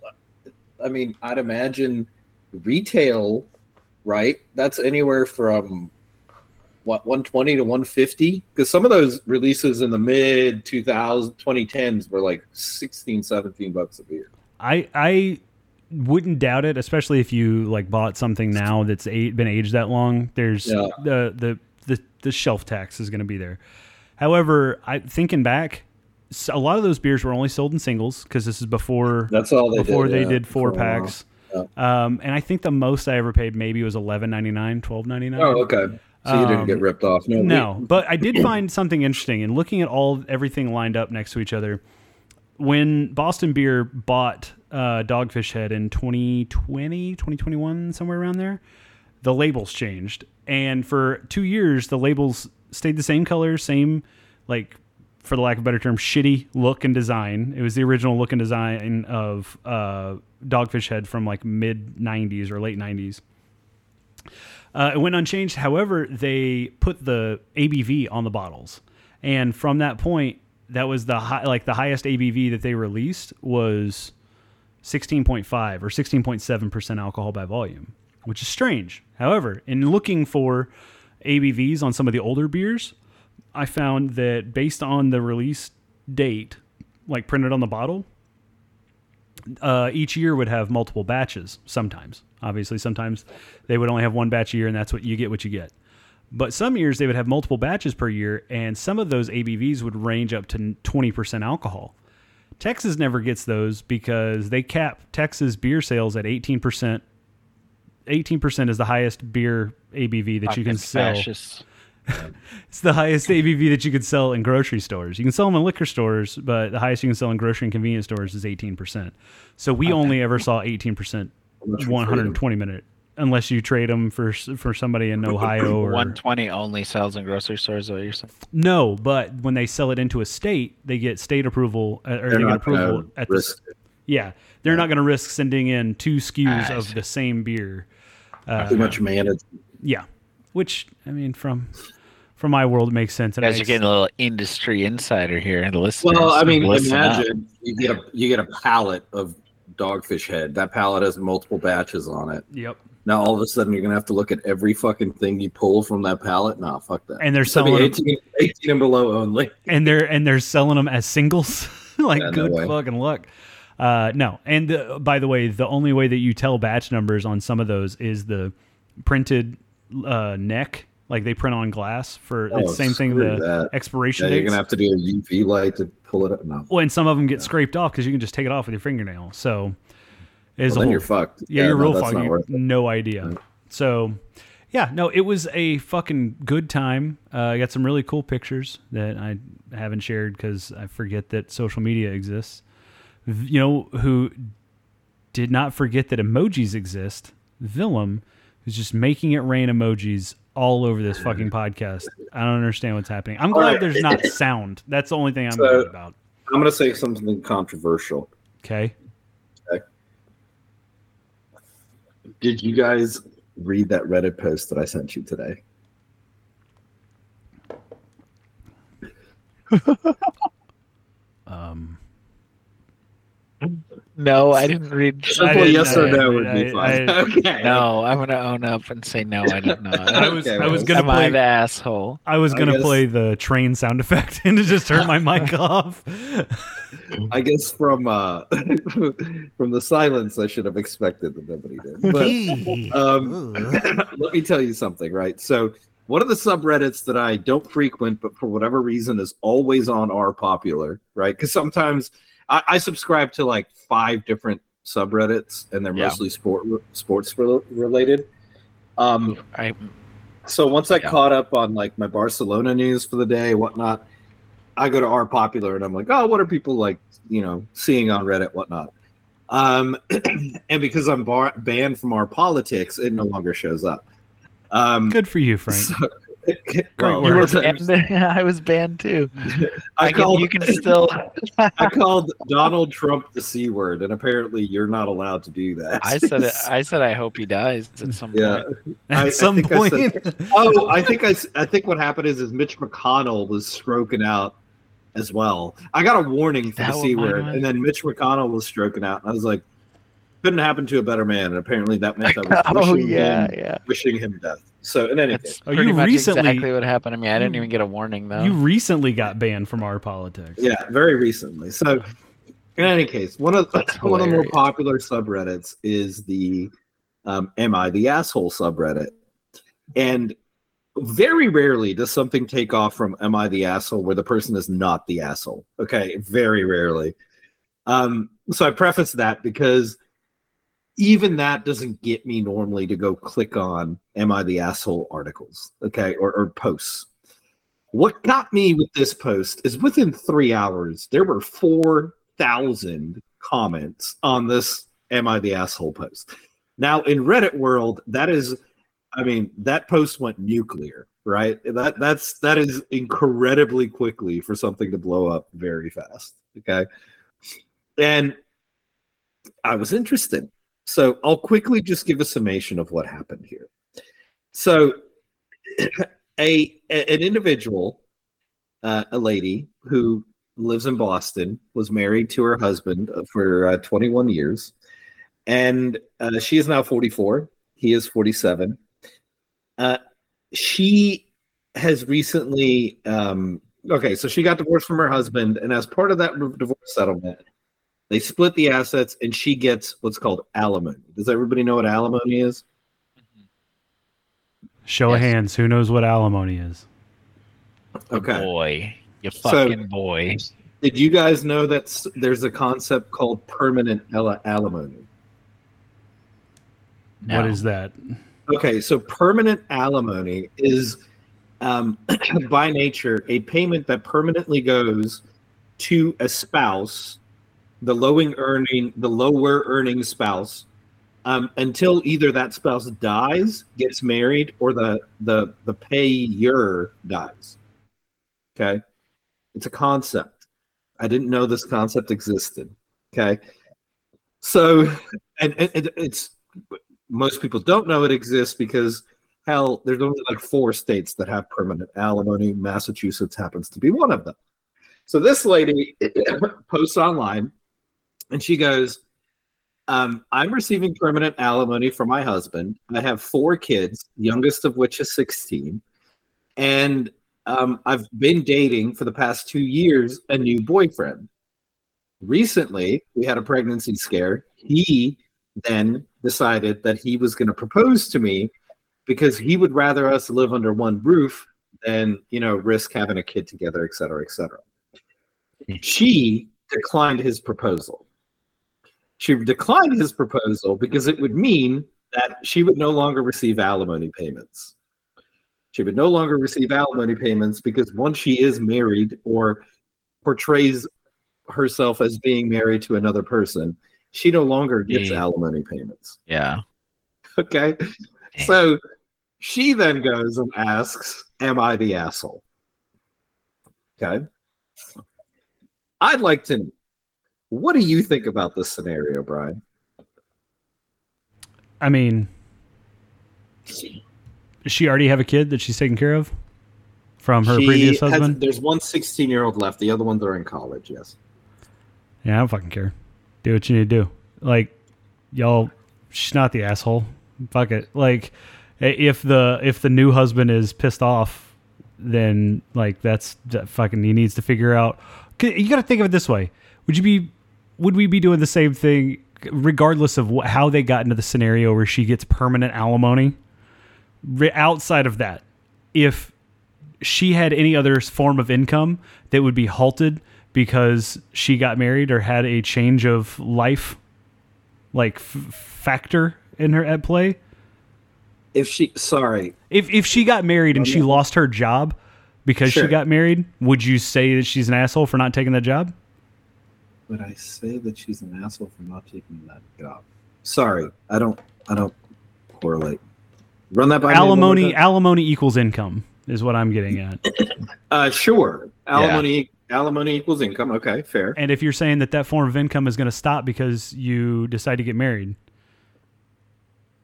Speaker 2: I mean, I'd imagine retail, right? That's anywhere from what 120 to 150 because some of those releases in the mid 2000 2010s were like 16 17 bucks a beer
Speaker 1: I I wouldn't doubt it, especially if you like bought something now that's a- been aged that long. There's
Speaker 2: Yeah.
Speaker 1: the, the the the shelf tax is going to be there. However, I thinking back, a lot of those beers were only sold in singles because this is before
Speaker 2: that's all they
Speaker 1: before
Speaker 2: did,
Speaker 1: they
Speaker 2: yeah,
Speaker 1: did four
Speaker 2: for
Speaker 1: Um, and I think the most I ever paid maybe was eleven ninety nine, twelve ninety nine.
Speaker 2: oh okay so you didn't
Speaker 1: Um,
Speaker 2: get ripped off no, we-
Speaker 1: No, but I did find something interesting in looking at all everything lined up next to each other. When Boston Beer bought uh, Dogfish Head in 2020, 2021, somewhere around there, the labels changed. And for two years, the labels stayed the same color, same, like, for the lack of a better term, shitty look and design. It was the original look and design of uh, Dogfish Head from like mid 90s or late 90s. Uh, it went unchanged. However, they put the ABV on the bottles, and from that point, that was the high, like the highest ABV that they released was 16.5 or 16.7 percent alcohol by volume, which is strange. However, in looking for ABVs on some of the older beers, I found that based on the release date, like printed on the bottle, uh, each year would have multiple batches. Sometimes, obviously, sometimes they would only have one batch a year, and that's what you get. What you get. But some years they would have multiple batches per year, and some of those ABVs would range up to twenty percent alcohol. Texas never gets those because they cap Texas beer sales at eighteen percent. Eighteen percent is the highest beer ABV that you can sell.
Speaker 3: fascists. [laughs]
Speaker 1: It's the highest ABV that you could sell in grocery stores. You can sell them in liquor stores, but the highest you can sell in grocery and convenience stores is 18%. So we only ever saw 18%
Speaker 2: Unless
Speaker 1: 120 minute, unless you trade them for for somebody in Ohio or
Speaker 3: 120 only sells in grocery stores. What you're saying?
Speaker 1: no. But when they sell it into a state, they get state approval uh, or
Speaker 2: They're
Speaker 1: they get approval at the yeah. They're not going to risk sending in two SKUs
Speaker 3: Ah,
Speaker 1: of the same beer. Uh,
Speaker 2: too much management
Speaker 1: yeah, which I mean from from my world it makes sense.
Speaker 3: You
Speaker 1: and it
Speaker 3: guys are getting a little industry insider here, and the listeners.
Speaker 2: Well, I mean,
Speaker 3: listen up.
Speaker 2: imagine you get a you get a pallet of dogfish head. That pallet has multiple batches on it.
Speaker 1: Yep.
Speaker 2: Now all of a sudden you're gonna have to look at every fucking thing you pull from that pallet. Nah, fuck that.
Speaker 1: And they're
Speaker 2: It's gonna be
Speaker 1: selling
Speaker 2: 18, 18 and below only. [laughs]
Speaker 1: and they're and they're selling them as singles. [laughs] like
Speaker 2: Yeah,
Speaker 1: good
Speaker 2: way.
Speaker 1: fucking luck. Uh, no, and uh, by the way, the only way that you tell batch numbers on some of those is the printed uh, neck, like they print on glass for
Speaker 2: Oh,
Speaker 1: it's the same thing. The
Speaker 2: that.
Speaker 1: expiration
Speaker 2: Yeah, you're gonna have to do a UV light to pull it up. No,
Speaker 1: well, and some of them get scraped off because you can just take it off with your fingernail. So, is
Speaker 2: well, then you're fucked.
Speaker 1: yeah, you're
Speaker 2: no,
Speaker 1: real fucked. You- No idea.
Speaker 2: Right.
Speaker 1: So, yeah, no, it was a fucking good time. Uh, I got some really cool pictures that I haven't shared because I forget that social media exists. You know who did not forget that emojis exist? Willem, who's just making it rain emojis all over this fucking podcast. I don't understand what's happening. I'm glad
Speaker 2: right.
Speaker 1: there's not [laughs] sound. That's the only thing I'm
Speaker 2: So-
Speaker 1: glad about.
Speaker 2: I'm gonna say something controversial.
Speaker 1: Okay.
Speaker 2: Did you guys read that Reddit post that I sent you today? [laughs]
Speaker 1: Um,
Speaker 3: No, I didn't read.
Speaker 2: Simple
Speaker 1: didn't-
Speaker 2: yes or
Speaker 1: I-
Speaker 2: no would
Speaker 1: I-
Speaker 2: be fine.
Speaker 1: I-
Speaker 2: okay.
Speaker 3: No, I'm gonna own up and say no. I didn't know.
Speaker 1: I was
Speaker 2: Okay,
Speaker 1: I was gonna
Speaker 3: Am I the asshole?
Speaker 1: I was gonna
Speaker 2: guess-
Speaker 1: play the train sound effect [laughs] and to just turn my mic [laughs] off.
Speaker 2: I guess from uh [laughs] from the silence, I should have expected that nobody did. But um, [coughs] let me tell you something, right? So one of the subreddits that I don't frequent, but for whatever reason is always on are popular, right? Because sometimes I, I subscribe to like five different subreddits, and they're
Speaker 3: Yeah.
Speaker 2: mostly sport sports rel- related. Um,
Speaker 3: I
Speaker 2: so once I
Speaker 3: Yeah.
Speaker 2: caught up on like my Barcelona news for the day, whatnot, I go to R Popular and I'm like, oh, what are people like, you know, seeing on Reddit, whatnot. Um, [clears throat] and because I'm bar- banned from our politics, it no longer shows up. Um,
Speaker 1: Good for you, Frank.
Speaker 2: so- [laughs] Well,
Speaker 1: word.
Speaker 3: You were banned. [laughs] I was banned too. [laughs]
Speaker 2: I,
Speaker 3: I can,
Speaker 2: called,
Speaker 3: you can still.
Speaker 2: I called Donald Trump the c word, and apparently you're not allowed to do that.
Speaker 3: I said it. I said I hope he dies at some
Speaker 2: yeah.
Speaker 3: point.
Speaker 1: At
Speaker 2: I- I
Speaker 1: some
Speaker 2: I
Speaker 1: point.
Speaker 2: said- oh, I think I, s- I think what happened is is Mitch McConnell was stroking out as well. I got a warning for
Speaker 3: That
Speaker 2: the c word, and then Mitch McConnell was stroking out, and I was like, couldn't happen to a better man. And apparently that meant I was
Speaker 3: oh
Speaker 2: wishing
Speaker 3: yeah,
Speaker 2: him,
Speaker 3: yeah.
Speaker 2: wishing him death. So in any case,
Speaker 1: Oh,
Speaker 3: pretty
Speaker 1: you
Speaker 3: much
Speaker 1: recently-
Speaker 3: exactly what happened to me. I didn't
Speaker 1: you-
Speaker 3: even get a warning though.
Speaker 1: you recently got banned from our politics.
Speaker 2: yeah, very recently. So in any case, one of
Speaker 3: That's
Speaker 2: one of the more popular subreddits is the um, "Am I the Asshole" subreddit, and very rarely does something take off from "Am I the asshole" where the person is not the asshole. Okay, very rarely. Um, so I preface that because even that doesn't get me normally to go click on "Am I the asshole" articles, okay, or, or posts. What got me with this post is within three hours there were four thousand comments on this "Am I the asshole" post. Now in Reddit world, that is I mean, that post went nuclear, right? That that's that is incredibly quickly for something to blow up very fast. Okay. And I was interested. So I'll quickly just give a summation of what happened here. So [clears throat] a, an individual, uh, a lady who lives in Boston, was married to her husband for uh, 21 years, and uh, she is now 44. He is 47 uh, she has recently um okay so she got divorced from her husband and as part of that divorce settlement they split the assets and she gets what's called alimony does everybody know what alimony is
Speaker 1: Show of hands. Who knows what alimony is?
Speaker 2: okay
Speaker 3: Boy, you
Speaker 2: So-
Speaker 3: fucking boy.
Speaker 2: did you guys know that there's a concept called permanent al- alimony
Speaker 3: No.
Speaker 1: What is that?
Speaker 2: Okay, so permanent alimony is, um, [clears throat] by nature, a payment that permanently goes to a spouse, the lowing earning, the lower earning spouse, um, until either that spouse dies, gets married, or the the the payer dies. Okay, it's a concept. I didn't know this concept existed. Okay, so and, and and it's most people don't know it exists because hell, there's only like four states that have permanent alimony. Massachusetts happens to be one of them. So this lady [coughs] posts online and she goes, um, I'm receiving permanent alimony from my husband. I have four kids, youngest of which is 16. And um, I've been dating for the past two years a new boyfriend. Recently, we had a pregnancy scare. He then decided that he was going to propose to me because he would rather us live under one roof than you know risk having a kid together et cetera et cetera she declined his proposal she declined his proposal because it would mean that she would no longer receive alimony payments she would no longer receive alimony payments because once she is married or portrays herself as being married to another person she no longer gets
Speaker 3: Yeah.
Speaker 2: alimony payments
Speaker 3: Yeah.
Speaker 2: Okay. So she then goes and asks, Am I the asshole? Okay. I'd like to what do you think about this scenario, Bryan?
Speaker 1: I mean, does she already have a kid that she's taking care of from her
Speaker 2: She
Speaker 1: previous
Speaker 2: has-
Speaker 1: husband?
Speaker 2: there's one 16 year old left. The other ones are in college, yes.
Speaker 1: Yeah, I don't fucking care. Do what you need to do. Like, y'all, she's not the asshole. Fuck it. Like, if the if the new husband is pissed off, then like that's that fucking he needs to figure out. You got to think of it this way: Would you be, would we be doing the same thing regardless of how they got into the scenario where she gets permanent alimony? Outside of that, if she had any other form of income that would be halted because she got married or had a change of life like f- factor in her at play
Speaker 2: If she sorry,
Speaker 1: if if she got married and she lost her job because
Speaker 2: Sure.
Speaker 1: she got married would you say that she's an asshole for not taking that job
Speaker 2: would I say that she's an asshole for not taking that job? Sorry, I don't I don't correlate. Run that by me
Speaker 1: alimony
Speaker 2: time.
Speaker 1: alimony equals income is what I'm getting at.
Speaker 2: Uh, sure. Alimony alimony equals income. Okay, fair.
Speaker 1: And if you're saying that that form of income is going to stop because you decide to get married,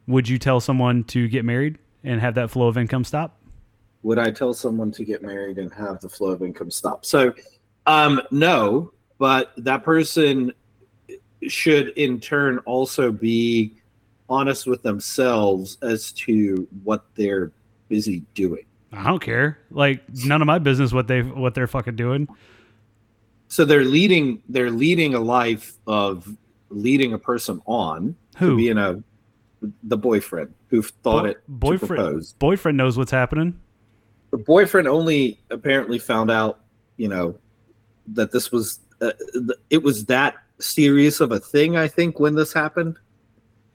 Speaker 1: would you tell someone to get married and have that flow of income stop?
Speaker 2: Would I tell someone to get married and have the flow of income stop? So, um, no, but that person should in turn also be honest with themselves as to what they're busy doing.
Speaker 1: I don't care. Like none of my business what they what they're fucking doing.
Speaker 2: So they're leading they're leading a life of leading a person on
Speaker 1: Who?
Speaker 2: being a the boyfriend who thought
Speaker 1: Bo-
Speaker 2: it
Speaker 1: boyfriend boyfriend knows what's happening.
Speaker 2: The boyfriend only apparently found out, you know, that this was uh, it was that serious of a thing. I think when this happened,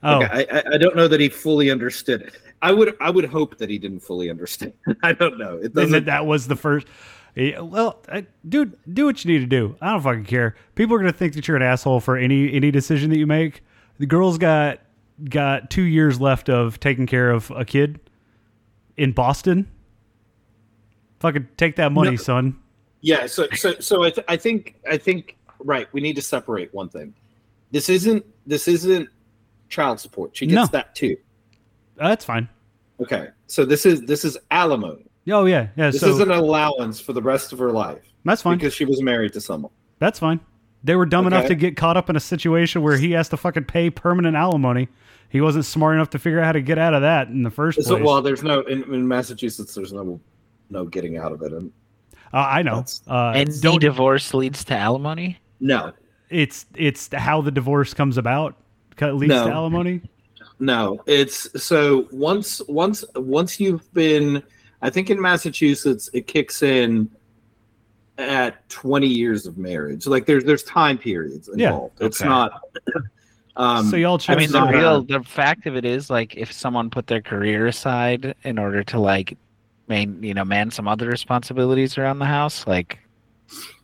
Speaker 1: Oh,
Speaker 2: Like, I, I don't know that he fully understood it. I would I would hope that he didn't fully understand. [laughs] I don't know. It
Speaker 1: and that,
Speaker 2: doesn't.
Speaker 1: that was the first. Yeah, well, I, dude, do what you need to do. I don't fucking care. People are gonna think that you're an asshole for any any decision that you make. The girl's got got two years left of taking care of a kid in Boston. Fucking take that money,
Speaker 2: No.
Speaker 1: son.
Speaker 2: Yeah. So so so I, th- I think I think right. We need to separate one thing. This isn't this isn't child support. She gets
Speaker 1: No.
Speaker 2: that too.
Speaker 1: That's fine.
Speaker 2: Okay. So this is this is alimony.
Speaker 1: Oh yeah, yeah.
Speaker 2: This
Speaker 1: so
Speaker 2: is an allowance for the rest of her life
Speaker 1: that's fine.
Speaker 2: because she was married to someone.
Speaker 1: That's fine. They were dumb enough
Speaker 2: Okay.
Speaker 1: to get caught up in a situation where he has to fucking pay permanent alimony. He wasn't smart enough to figure out how to get out of that in the first
Speaker 2: So,
Speaker 1: place.
Speaker 2: well, there's no in, in Massachusetts. There's no no getting out of it. And
Speaker 1: Uh, I know. Uh,
Speaker 3: and
Speaker 1: don't.
Speaker 3: divorce leads to alimony.
Speaker 2: no,
Speaker 1: it's it's how the divorce comes about. Leads
Speaker 2: No.
Speaker 1: to alimony.
Speaker 2: no. It's so once once once you've been. I think in Massachusetts it kicks in at 20 years of marriage. Like there's there's time periods
Speaker 1: Yeah.
Speaker 2: involved. It's not. [clears throat] Um,
Speaker 1: so y'all
Speaker 3: I mean, the- real the fact of it is like if someone put their career aside in order to like main you know man some other responsibilities around the house, like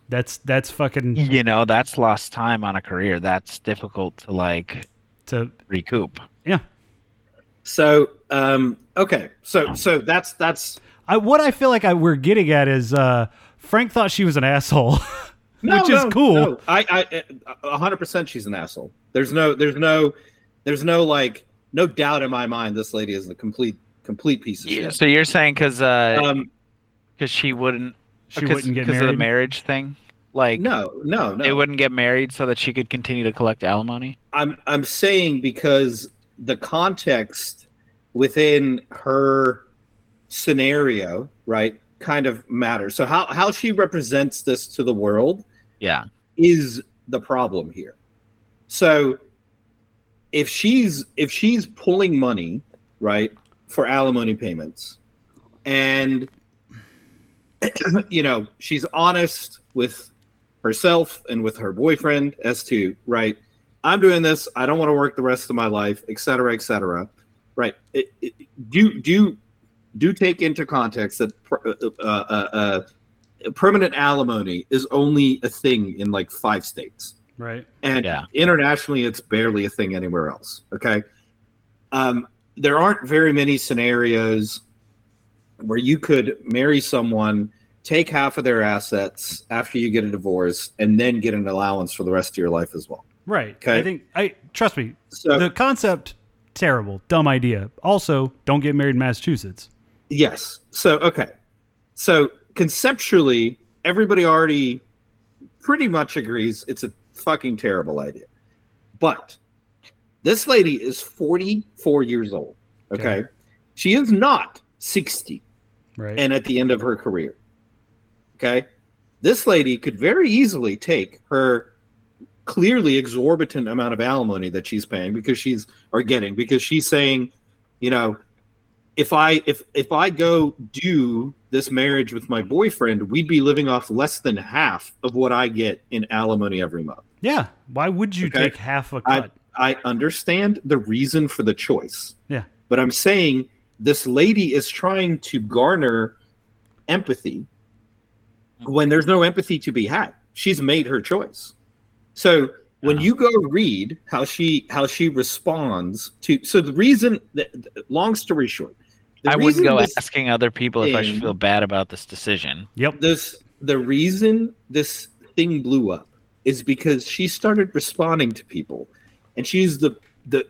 Speaker 1: that's that's fucking
Speaker 3: you know that's lost time on a career. That's difficult to like
Speaker 1: to
Speaker 3: recoup. Yeah.
Speaker 2: So um, okay, so so that's that's
Speaker 1: I, what I feel like I we're getting at is uh, Frank thought she was an asshole, [laughs]
Speaker 2: No,
Speaker 1: which is
Speaker 2: no,
Speaker 1: cool.
Speaker 2: no. I, I, a hundred percent, she's an asshole. There's no, there's no, there's no like, no doubt in my mind. This lady is a complete, complete piece of
Speaker 3: Yeah,
Speaker 2: shit.
Speaker 3: so you're saying because uh
Speaker 2: Um,
Speaker 3: because she wouldn't
Speaker 1: She
Speaker 3: because
Speaker 1: wouldn't get
Speaker 3: because of the marriage thing, like
Speaker 2: no, no,
Speaker 3: they
Speaker 2: no.
Speaker 3: wouldn't get married so that she could continue to collect alimony.
Speaker 2: I'm, I'm saying because the context within her scenario, right, kind of matters. So how how she represents this to the world
Speaker 3: Yeah,
Speaker 2: is the problem here. So if she's if she's pulling money, right, for alimony payments and [clears throat] you know, she's honest with herself and with her boyfriend as to, right, I'm doing this, I don't want to work the rest of my life, et cetera, et cetera. Right. It, it, do do do take into context that pr- uh, uh, uh, uh, permanent alimony is only a thing in like five states
Speaker 1: Right.
Speaker 2: and
Speaker 3: Yeah.
Speaker 2: internationally it's barely a thing anywhere else okay um, there aren't very many scenarios where you could marry someone take half of their assets after you get a divorce and then get an allowance for the rest of your life as well
Speaker 1: Right.
Speaker 2: Okay.
Speaker 1: I think I trust me.
Speaker 2: so
Speaker 1: the concept terrible, dumb idea. Also, don't get married in Massachusetts.
Speaker 2: Yes. So okay. So conceptually, everybody already pretty much agrees it's a fucking terrible idea. But this lady is 44 years old. Okay.
Speaker 1: Okay.
Speaker 2: She is not 60
Speaker 1: Right.
Speaker 2: and at the end of her career. Okay. This lady could very easily take her clearly exorbitant amount of alimony that she's paying because she's or getting because she's saying, you know, if I if if I go do this marriage with my boyfriend, we'd be living off less than half of what I get in alimony every month.
Speaker 1: yeah. Why would you
Speaker 2: Okay.
Speaker 1: take half a cut?
Speaker 2: I understand the reason for the choice.
Speaker 1: Yeah.
Speaker 2: But I'm saying this lady is trying to garner empathy when there's no empathy to be had. She's made her choice. So when you go read how she how she responds to so the reason that long story short, The
Speaker 3: I wouldn't
Speaker 2: reason
Speaker 3: go
Speaker 2: this-
Speaker 3: asking other people if I should feel bad about this decision.
Speaker 1: Yep.
Speaker 2: this the reason this thing blew up is because she started responding to people and she's the the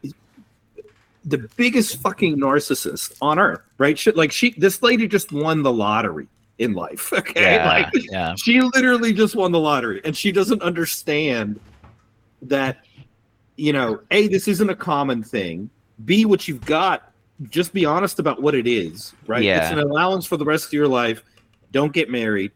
Speaker 2: the biggest fucking narcissist on earth right? She, like she this lady just won the lottery in life [laughs] okay?
Speaker 3: Yeah,
Speaker 2: like
Speaker 3: yeah. [laughs]
Speaker 2: she literally just won the lottery. And she doesn't understand that you know a this isn't a common thing. B what you've got just be honest about what it is right?
Speaker 3: Yeah.
Speaker 2: it's an allowance for the rest of your life. Don't get married.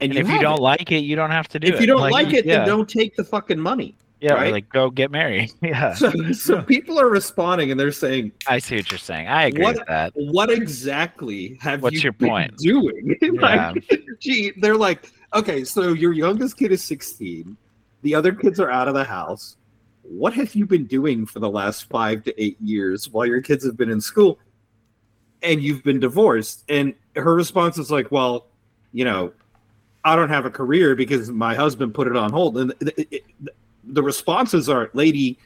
Speaker 2: And,
Speaker 3: And if you don't
Speaker 2: it.
Speaker 3: like it, you don't have to do it.
Speaker 2: if you don't like, it
Speaker 3: yeah,
Speaker 2: then don't take the fucking money
Speaker 3: yeah,
Speaker 2: right?
Speaker 3: like go get married. [laughs] Yeah,
Speaker 2: so, so people are responding and they're saying
Speaker 3: I see what you're saying. I agree
Speaker 2: What-
Speaker 3: with that.
Speaker 2: what exactly have
Speaker 3: What's
Speaker 2: you
Speaker 3: your
Speaker 2: been
Speaker 3: point?
Speaker 2: doing [laughs]
Speaker 3: Yeah.
Speaker 2: like [laughs] gee they're like okay so your youngest kid is 16 the other kids are out of the house what have you been doing for the last five to eight years while your kids have been in school and you've been divorced and her response is like well you know i don't have a career because my husband put it on hold and it, it, it- the responses are lady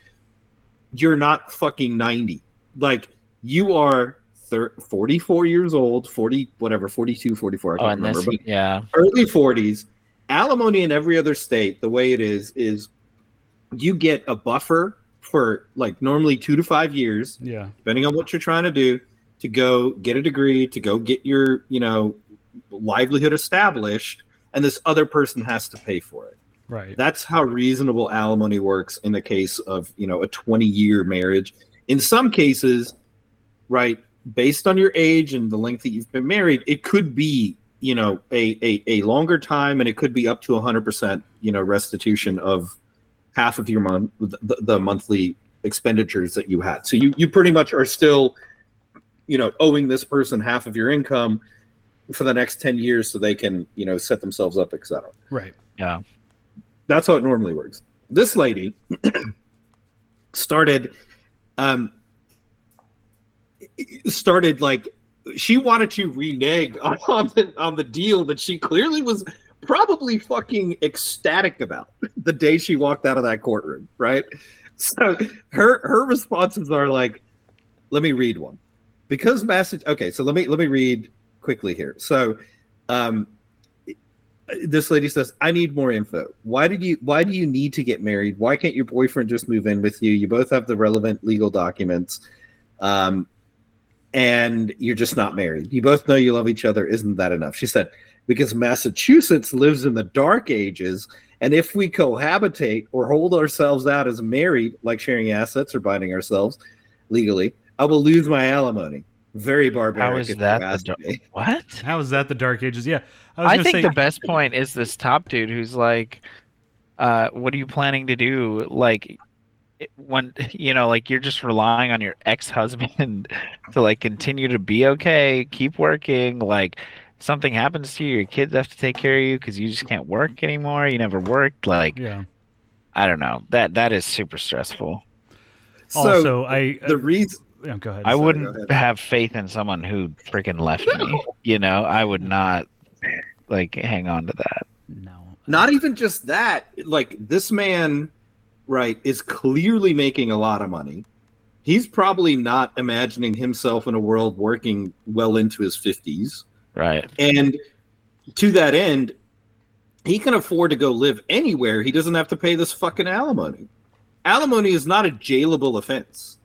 Speaker 2: you're not fucking 90 like you are thir- 44 years old 40 whatever 42 44 i
Speaker 3: Oh,
Speaker 2: can't
Speaker 3: and
Speaker 2: remember
Speaker 3: this,
Speaker 2: but
Speaker 3: yeah,
Speaker 2: early 40s alimony in every other state the way it is is you get a buffer for like normally two to five years
Speaker 1: Yeah.
Speaker 2: depending on what you're trying to do to go get a degree to go get your you know livelihood established and this other person has to pay for it
Speaker 1: Right.
Speaker 2: that's how reasonable alimony works in the case of you know a 20 year marriage in some cases right based on your age and the length that you've been married it could be you know a a, a longer time and it could be up to 100% you know restitution of half of your month the, the monthly expenditures that you had so you you pretty much are still you know owing this person half of your income for the next 10 years so they can you know set themselves up etc
Speaker 1: right.
Speaker 3: yeah.
Speaker 2: That's how it normally works. This lady [clears throat] started um started like she wanted to renege [laughs] on the on the deal that she clearly was probably fucking ecstatic about [laughs] the day she walked out of that courtroom, right? So her her responses are like, let me read one. Because Massage okay, so let me let me read quickly here. So um this lady says i need more info. Why did you why do you need to get married? Why can't your boyfriend just move in with you? You both have the relevant legal documents um and you're just not married. You both know you love each other. Isn't that enough? She said because massachusetts lives in the dark ages and if we cohabitate or hold ourselves out as married like sharing assets or binding ourselves legally i will lose my alimony. Very barbaric
Speaker 3: is
Speaker 2: if you
Speaker 3: that the dar- What?
Speaker 1: How is that the dark ages? Yeah. I, was
Speaker 3: I think
Speaker 1: say,
Speaker 3: the best point is this top dude who's like, uh, "What are you planning to do?" Like, when [laughs] you know, like you're just relying on your ex-husband [laughs] to like continue to be okay, keep working. Like, something happens to you, your kids have to take care of you because you just can't work anymore. You never worked. Like,
Speaker 1: Yeah.
Speaker 3: I don't know. That that is super stressful.
Speaker 2: so
Speaker 1: also, I
Speaker 2: the reason
Speaker 1: yeah, go ahead.
Speaker 3: I
Speaker 2: Sorry,
Speaker 3: wouldn't
Speaker 2: ahead.
Speaker 3: have faith in someone who freaking left me. You know, I would not like hang on to that.
Speaker 1: no.
Speaker 2: not even just that. Like this man right is clearly making a lot of money. He's probably not imagining himself in a world working well into his 50s
Speaker 3: Right.
Speaker 2: and to that end he can afford to go live anywhere. He doesn't have to pay this fucking alimony. Alimony is not a jailable offense.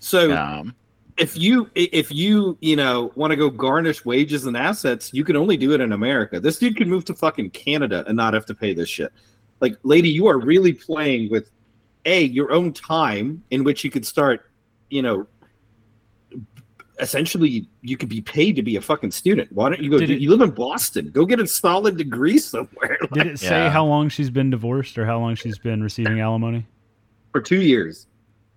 Speaker 2: So
Speaker 3: Um,
Speaker 2: if you if you you know want to go garnish wages and assets, you can only do it in America. This dude can move to fucking Canada and not have to pay this shit. Like, lady, you are really playing with a your own time in which you could start, you know. Essentially, you could be paid to be a fucking student. Why don't you go?
Speaker 1: Did
Speaker 2: do-
Speaker 1: it-
Speaker 2: you live in Boston. Go get a solid degree somewhere [laughs]
Speaker 1: Did it say
Speaker 3: Yeah.
Speaker 1: how long she's been divorced or how long she's been receiving alimony?
Speaker 2: for two years.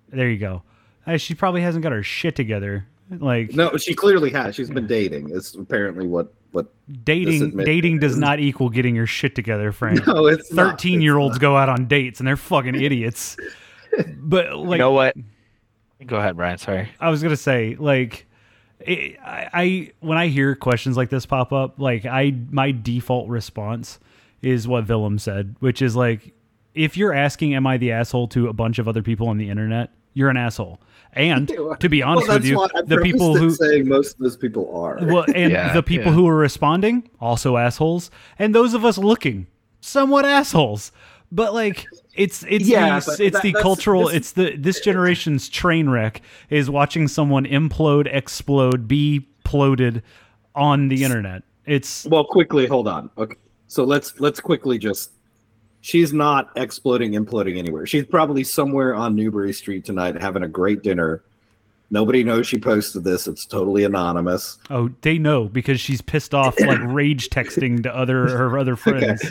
Speaker 1: There you go. Uh, she probably hasn't got her shit together. Like
Speaker 2: No, she clearly has. She's been dating. Is apparently what what.
Speaker 1: dating dating does not equal getting your shit together, Frank.
Speaker 2: No, it's not.
Speaker 1: 13
Speaker 2: It's
Speaker 1: year olds
Speaker 2: not.
Speaker 1: go out on dates and they're fucking idiots. But like
Speaker 3: you know what? Go ahead, Bryan. Sorry.
Speaker 1: I was gonna say, like, it, I, I when I hear questions like this pop up, like I my default response is what Willem said, which is like, if you're asking, "Am I the asshole?" to a bunch of other people on the internet, you're an asshole. And [laughs] to be honest
Speaker 2: well,
Speaker 1: with you, the people who
Speaker 2: saying most of those people are.
Speaker 1: well, and
Speaker 3: Yeah,
Speaker 1: the people
Speaker 3: yeah.
Speaker 1: who are responding also assholes, and those of us looking somewhat assholes. But like it's it's
Speaker 2: Yeah,
Speaker 1: the, it's
Speaker 2: that-
Speaker 1: the cultural
Speaker 2: this-
Speaker 1: it's the this generation's train wreck is watching someone implode, explode, be ploded on the internet. It's
Speaker 2: Well, quickly, hold on. Okay, so let's let's quickly just. She's not exploding, imploding anywhere. She's probably somewhere on Newbury Street tonight having a great dinner. Nobody knows she posted this. It's totally anonymous.
Speaker 1: oh they know because she's pissed off [coughs] like rage texting to other her other friends.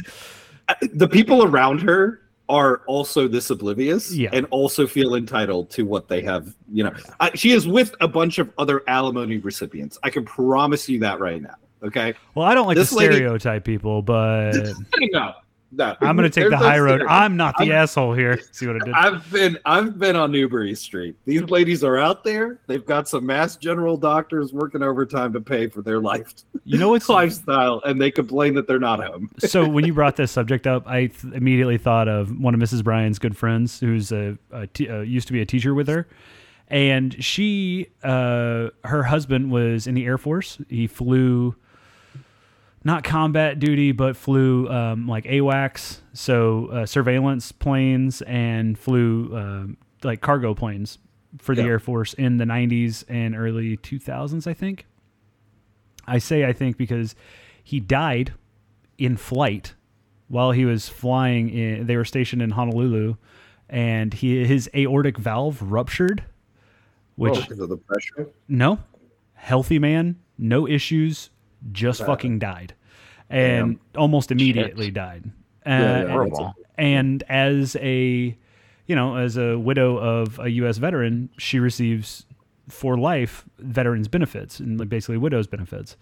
Speaker 2: Uh, The people around her are also this oblivious
Speaker 1: Yeah.
Speaker 2: and also feel entitled to what they have. You know, I, she is with a bunch of other alimony recipients. I can promise you that right now. Okay.
Speaker 1: Well, I don't like
Speaker 2: This
Speaker 1: to
Speaker 2: lady-
Speaker 1: stereotype people, but [laughs]
Speaker 2: No, no.
Speaker 1: I'm going to take the high road. I'm not the
Speaker 2: I'm-
Speaker 1: asshole here. See what I did?
Speaker 2: I've been I've been on Newbury Street. These ladies are out there. They've got some mass general doctors working overtime to pay for their life
Speaker 1: You know what's [laughs]
Speaker 2: lifestyle, and they complain that they're not home. [laughs]
Speaker 1: so when you brought this subject up, I th- immediately thought of one of Mrs. Bryan's good friends, who's a, a uh, used to be a teacher with her, and she, uh, her husband was in the Air Force. He flew, not combat duty, but flew um, like AWACS, so uh, surveillance planes, and flew um, like cargo planes for the
Speaker 2: Yeah.
Speaker 1: Air Force in the '90s and early 2000s, I think. I say I think because he died in flight while he was flying in they were stationed in Honolulu and he his aortic valve ruptured which
Speaker 2: Oh, because of the pressure.
Speaker 1: no healthy man no issues just
Speaker 2: Wow.
Speaker 1: fucking died and almost immediately died uh,
Speaker 2: Yeah,
Speaker 1: and-
Speaker 3: Horrible.
Speaker 1: and as a you know as a widow of a US veteran she receives for life veterans benefits and like, basically widows benefits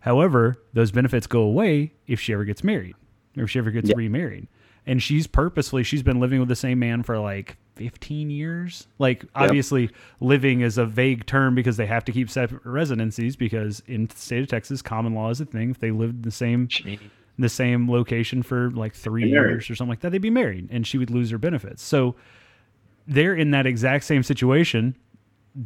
Speaker 1: however those benefits go away if she ever gets married or if she ever gets
Speaker 2: Yeah.
Speaker 1: remarried and she's purposefully she's been living with the same man for like 15 years like obviously living is a vague term because they have to keep separate residencies because in the state of texas common law is a thing if they lived in the same the same location for like three
Speaker 2: married.
Speaker 1: years or something like that, they'd be married and she would lose her benefits. So they're in that exact same situation.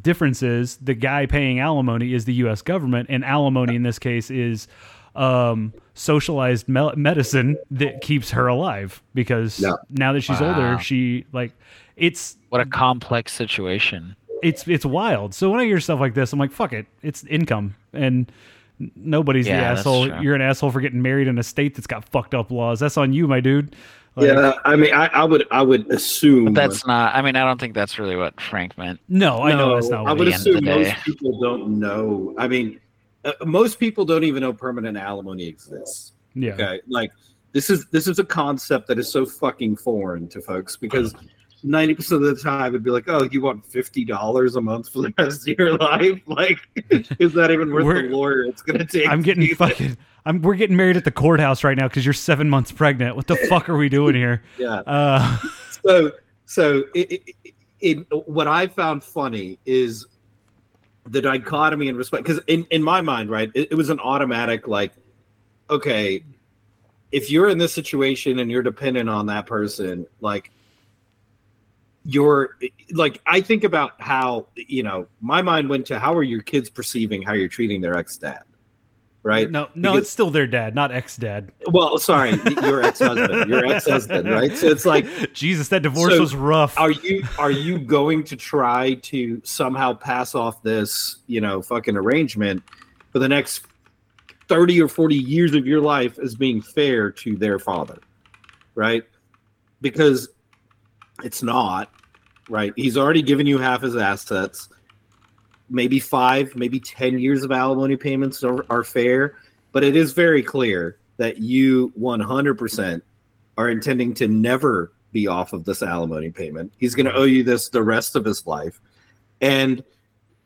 Speaker 1: Difference is the guy paying alimony is the U.S. government, and alimony in this case is um, socialized me- medicine that keeps her alive because now that she's
Speaker 3: Wow.
Speaker 1: older, she like it's
Speaker 3: What a complex situation.
Speaker 1: it's it's wild. So when I hear stuff like this, I'm like, fuck it, it's income, and nobody's the
Speaker 3: Yeah, that's
Speaker 1: asshole. You're an asshole for getting married in a state that's got fucked up laws. That's on you, my dude. Like,
Speaker 2: yeah, I mean, I, I would I would assume
Speaker 3: But that's not. I mean, I don't think that's really what Frank meant.
Speaker 1: No, I know that's not
Speaker 2: I would
Speaker 1: it
Speaker 3: the end of
Speaker 2: assume
Speaker 3: the
Speaker 2: most people don't know. I mean, uh, most people don't even know permanent alimony exists.
Speaker 1: Yeah.
Speaker 2: Okay, like this is this is a concept that is so fucking foreign to folks because ninety percent of the time it'd be like, oh, you want fifty dollars a month for the rest of your life? [laughs] Like, is that even worth
Speaker 1: We're-
Speaker 2: the lawyer it's gonna take?
Speaker 1: I'm getting fucking. I'm. We're getting married at the courthouse right now because you're seven months pregnant. What the fuck are we doing here? [laughs]
Speaker 2: Yeah.
Speaker 1: Uh, [laughs]
Speaker 2: so so it, it, it, what I found funny is the dichotomy in respect because in, in my mind, right, it was an automatic like, okay, if you're in this situation and you're dependent on that person, like you're like I think about how you know my mind went to how are your kids perceiving how you're treating their ex dad, right?
Speaker 1: no, no,
Speaker 2: Because-
Speaker 1: it's still their dad, not ex dad.
Speaker 2: Well, sorry, your ex husband, [laughs] your ex husband, right? So it's like
Speaker 1: Jesus, that divorce
Speaker 2: So,
Speaker 1: was rough.
Speaker 2: are you are you going to try to somehow pass off this you know fucking arrangement for the next 30 or 40 years of your life as being fair to their father right because it's not right he's already given you half his assets maybe five maybe 10 years of alimony payments are, are fair but it is very clear that you 100% are intending to never be off of this alimony payment. He's going to owe you this the rest of his life, and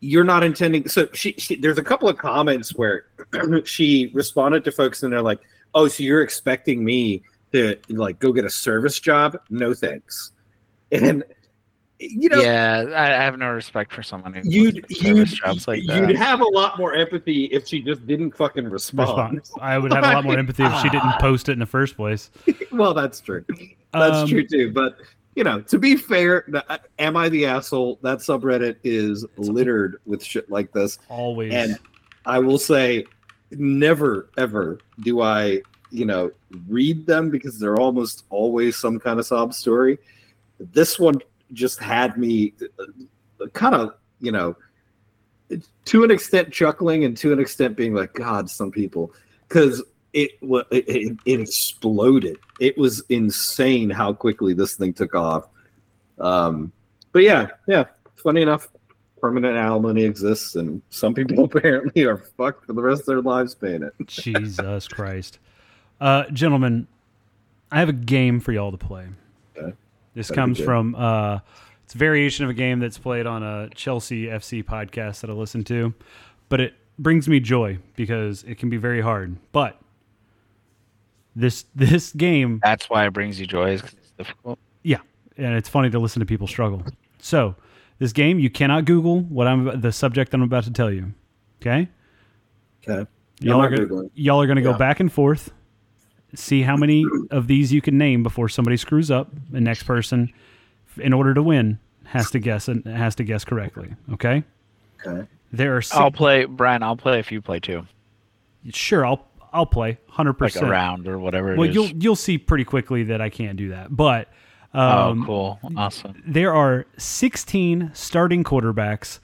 Speaker 2: you're not intending. So she, she there's a couple of comments where [clears throat] she responded to folks, and they're like, "Oh, so you're expecting me to like go get a service job? No thanks." [laughs] And you know,
Speaker 3: yeah, I, I have no respect for someone who
Speaker 2: you'd you'd,
Speaker 3: jobs like that.
Speaker 2: you'd have a lot more empathy if she just didn't fucking respond.
Speaker 1: Response. I would have a lot more [laughs] empathy if she didn't post it in the first place. [laughs]
Speaker 2: well, that's true. That's
Speaker 1: Um,
Speaker 2: true too. But you know, to be fair, uh, am I the asshole? That subreddit is littered with shit like this.
Speaker 1: Always.
Speaker 2: And I will say, never ever do I, you know, read them because they're almost always some kind of sob story. This one just had me uh, kind of, you know, to an extent chuckling and to an extent being like, God, some people, because it, it it exploded. It was insane how quickly this thing took off. Um, but yeah, yeah, funny enough, permanent alimony exists, and some people [laughs] apparently are fucked for the rest of their lives paying it.
Speaker 1: Jesus Christ. Uh, gentlemen, I have a game for y'all to play.
Speaker 2: Okay.
Speaker 1: This
Speaker 2: That'd
Speaker 1: comes from uh, it's a variation of a game that's played on a Chelsea FC podcast that I listen to, but it brings me joy because it can be very hard. But this [laughs] this game
Speaker 3: That's why it brings you joy. Is 'cause it's difficult.
Speaker 1: yeah, and it's funny to listen to people struggle. So, this game you cannot Google what I'm the subject I'm about to tell you. Okay,
Speaker 2: Okay.
Speaker 1: y'all are gonna, y'all are going to go back and forth, see how many of these you can name before somebody screws up. The next person, in order to win, has to guess and has to guess correctly. Okay,
Speaker 2: Okay.
Speaker 1: there are six,
Speaker 3: I'll play, Bryan. I'll play if you play too,
Speaker 1: sure I'll I'll play hundred
Speaker 3: like
Speaker 1: percent.
Speaker 3: a round or whatever. it
Speaker 1: Well,
Speaker 3: is.
Speaker 1: you'll you'll see pretty quickly that I can't do that, but.
Speaker 3: Oh,
Speaker 1: Um,
Speaker 3: cool, awesome.
Speaker 1: there are 16 starting quarterbacks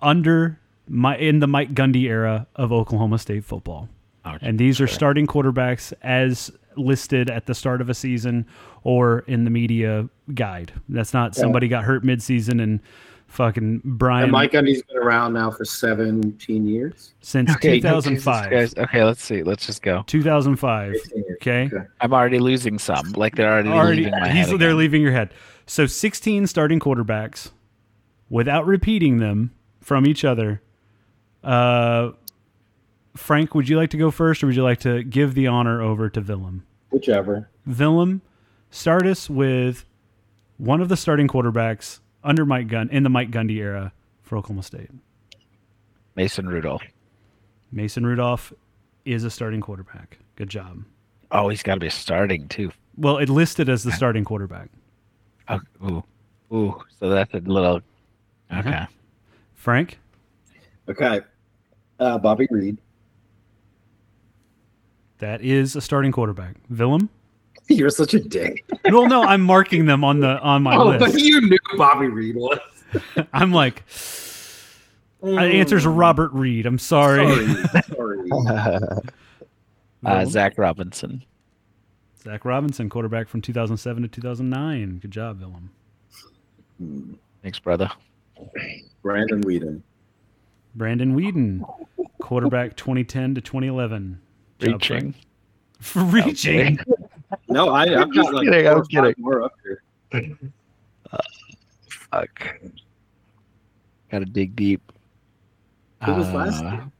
Speaker 1: under my in the Mike Gundy era of Oklahoma State football.
Speaker 3: Oh,
Speaker 1: And these are starting quarterbacks as listed at the start of a season or in the media guide. That's not somebody got hurt midseason and fucking Bryan
Speaker 2: And Mike Gundy's been around now for 17 years.
Speaker 1: since
Speaker 3: Okay,
Speaker 1: 2005.
Speaker 3: Jesus Okay, let's see. Let's just go.
Speaker 1: 2005. Okay.
Speaker 2: Okay.
Speaker 3: I'm already losing some. Like they're already,
Speaker 1: already
Speaker 3: leaving my
Speaker 1: he's
Speaker 3: head.
Speaker 1: they're leaving your head. So 16 starting quarterbacks without repeating them from each other. Uh Frank, would you like to go first or would you like to give the honor over to Willem?
Speaker 2: Whichever.
Speaker 1: Willem, start us with one of the starting quarterbacks under Mike Gun in the Mike Gundy era for Oklahoma State.
Speaker 3: Mason Rudolph.
Speaker 1: Mason Rudolph is a starting quarterback. Good job.
Speaker 3: Oh, he's got to be starting too.
Speaker 1: Well, it listed as the starting quarterback. [laughs]
Speaker 3: Oh, ooh, ooh. So that's a little. Okay.
Speaker 1: Frank,
Speaker 2: Okay. Uh, Bobby Reid.
Speaker 1: That is a starting quarterback. Willem? [laughs]
Speaker 2: You're such a dick.
Speaker 1: well, no, I'm marking them on the on my [laughs]
Speaker 2: Oh, but you knew Bobby Reid was. [laughs]
Speaker 1: I'm like, uh, answer's Robert Reid. I'm sorry.
Speaker 2: Sorry. Sorry.
Speaker 3: uh, Zac Robinson.
Speaker 1: Zac Robinson, quarterback from 2007 to 2009. Good job, Willem.
Speaker 2: Hmm.
Speaker 3: Thanks, brother.
Speaker 2: Brandon Weeden.
Speaker 1: Brandon Weeden, quarterback 2010 to 2011. Good job,
Speaker 3: Reaching.
Speaker 1: Frank. [laughs] Reaching.
Speaker 2: No, I, I've got like
Speaker 3: kidding,
Speaker 2: four
Speaker 3: I'm
Speaker 2: or five
Speaker 3: kidding.
Speaker 2: more up here.
Speaker 3: Fuck. Got to dig deep.
Speaker 2: Who was last
Speaker 3: Uh,
Speaker 2: year?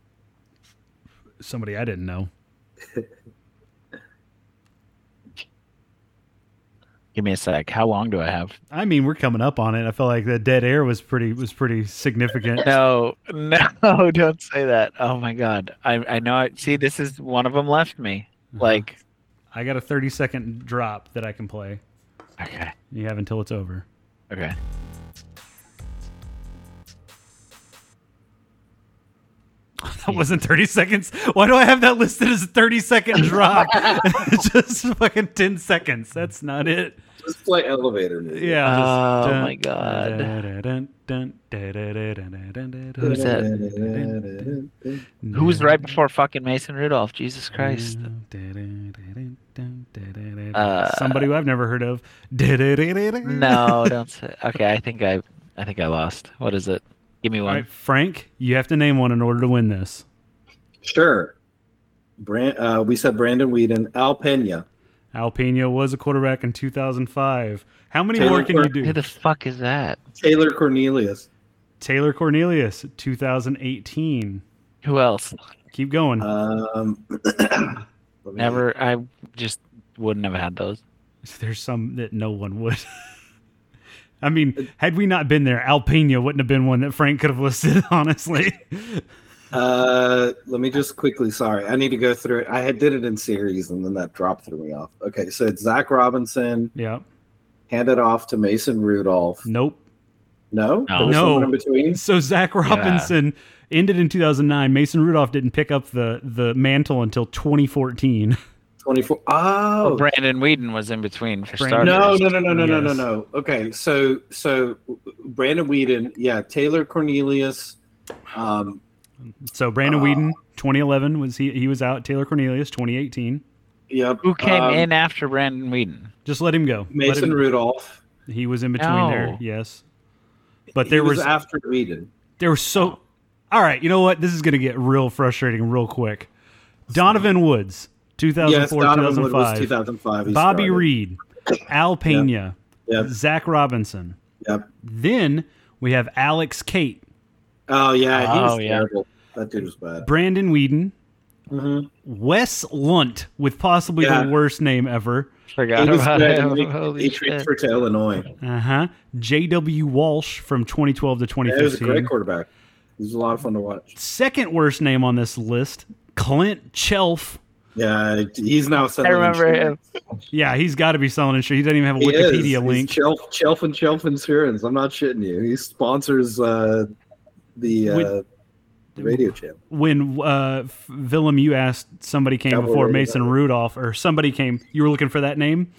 Speaker 1: Somebody I didn't know. [laughs]
Speaker 3: Give me a sec. How long do I have?
Speaker 1: I mean, we're coming up on it. I felt like the dead air was pretty was pretty significant. [laughs]
Speaker 3: No, no, [laughs] don't say that. Oh my god. I I know. I see. This is one of them left me. Uh-huh. Like,
Speaker 1: I got a 30 second drop that I can play.
Speaker 3: okay,
Speaker 1: You have until it's over.
Speaker 3: okay. [laughs]
Speaker 1: That wasn't 30 seconds. Why do I have that listed as a 30 second drop? It's just fucking 10 seconds. That's not it.
Speaker 2: Just play elevator music.
Speaker 1: Yeah.
Speaker 3: Oh
Speaker 1: just
Speaker 3: my God.
Speaker 1: Who's
Speaker 3: Who's that? Who was right before fucking Mason Rudolph? Jesus Christ. Uh,
Speaker 1: Somebody who I've never heard of.
Speaker 3: No, don't say. Okay, I think I, I think I lost. What is it? Give me one.
Speaker 1: right, Frank, you have to name one in order to win this.
Speaker 2: Sure. Brand, uh, we said Brandon Weeden, Al Pena.
Speaker 1: Al Pena was a quarterback in 2005. How many
Speaker 2: Taylor
Speaker 1: more can you
Speaker 2: Quirk.
Speaker 3: Who
Speaker 1: do?
Speaker 3: the fuck is that?
Speaker 2: Taylor Cornelius.
Speaker 1: Taylor Cornelius, 2018.
Speaker 3: Who else?
Speaker 1: Keep going.
Speaker 2: Um, [clears throat] let me-
Speaker 3: Never. I just wouldn't have had those.
Speaker 1: There's some that no one would. [laughs] I mean, had we not been there, Al Pena wouldn't have been one that Frank could have listed, [laughs] honestly.
Speaker 2: Uh, let me just quickly. Sorry, I need to go through it. I had did it in series, and then that drop threw me off. Okay, so it's Zac Robinson,
Speaker 1: yeah.
Speaker 2: handed off to Mason Rudolph.
Speaker 1: Nope.
Speaker 2: No,
Speaker 3: No.
Speaker 1: No.
Speaker 2: in between.
Speaker 1: So Zac Robinson ended in 2009. Mason Rudolph didn't pick up the the mantle until 2014.
Speaker 2: Twenty four. Oh,
Speaker 3: Brandon Weeden was in between for
Speaker 1: Brandon-
Speaker 3: starters.
Speaker 2: no, no, no, no, no, no, no, no. Okay, so so Brandon Weeden, yeah, Taylor Cornelius. Um,
Speaker 1: So Brandon
Speaker 2: Uh,
Speaker 1: Weeden, 2011 was he he was out. Taylor Cornelius, 2018.
Speaker 2: yep.
Speaker 3: Who came
Speaker 2: um,
Speaker 3: in after Brandon Weeden?
Speaker 1: Just let him go. Let
Speaker 2: Mason
Speaker 1: him-
Speaker 2: Rudolph.
Speaker 1: he was in between there. Yes, but there
Speaker 2: he was,
Speaker 1: was
Speaker 2: after Weeden.
Speaker 1: there was so. All right, you know what? This is gonna get real frustrating real quick. Donovan Woods, 2004
Speaker 2: Yes, Donovan Wood was
Speaker 1: 2005.
Speaker 2: 2005.
Speaker 1: Bobby
Speaker 2: started.
Speaker 1: Reid, Al Pena,
Speaker 2: Yep.
Speaker 1: Zac Robinson.
Speaker 2: Yep.
Speaker 1: Then we have Alex Cate,
Speaker 2: Oh yeah, he was
Speaker 3: Oh, yeah.
Speaker 2: terrible. That dude was bad.
Speaker 1: Brandon Weeden,
Speaker 2: Mm-hmm.
Speaker 1: Wes Lunt with possibly
Speaker 2: Yeah.
Speaker 1: the worst name ever.
Speaker 3: Forgot
Speaker 2: He
Speaker 3: about him.
Speaker 2: He,
Speaker 3: Holy
Speaker 2: he
Speaker 3: shit.
Speaker 2: transferred to Illinois.
Speaker 1: Uh huh. J.W. Walsh from 2012 to
Speaker 2: Yeah, he was a
Speaker 1: 2015.
Speaker 2: great quarterback. He was a lot of fun to watch.
Speaker 1: Second worst name on this list, Clint Chelf.
Speaker 2: Yeah, he's now selling.
Speaker 3: I
Speaker 2: selling.
Speaker 3: remember him.
Speaker 2: insurance.
Speaker 1: Yeah, he's got to be selling insurance. He doesn't even have a
Speaker 2: He is.
Speaker 1: Wikipedia
Speaker 2: He's
Speaker 1: link.
Speaker 2: Chelf, Chelf and Chelf Insurance. I'm not shitting you. He sponsors uh, the uh,
Speaker 1: With-
Speaker 2: radio channel.
Speaker 1: when uh, F- Willem, you asked somebody came
Speaker 2: Cowboy
Speaker 1: before
Speaker 2: Radio
Speaker 1: Mason
Speaker 2: Network.
Speaker 1: Rudolph, or somebody came. You were looking for that name.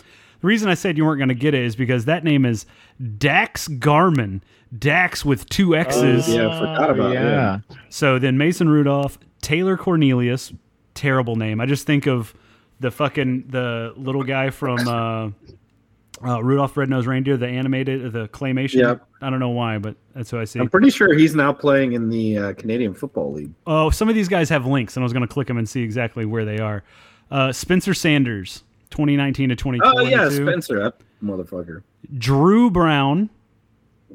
Speaker 1: The reason I said you weren't going to get it is because that name is Daxx Garman. Dax with two X's.
Speaker 2: yeah, I forgot about that.
Speaker 3: yeah.
Speaker 1: So then Mason Rudolph, Taylor Cornelius, terrible name. I just think of the fucking the little guy from uh, uh, Rudolph Red-Nosed Reindeer, the animated, the claymation.
Speaker 2: Yep.
Speaker 1: I don't know why, but that's who I see.
Speaker 2: I'm pretty sure he's now playing in the uh, Canadian Football League.
Speaker 1: Oh, some of these guys have links, and I was going to click them and see exactly where they are. Uh, Spencer Sanders, 2019 to 2022.
Speaker 2: Oh yeah, Spencer, that motherfucker.
Speaker 1: Dru Brown,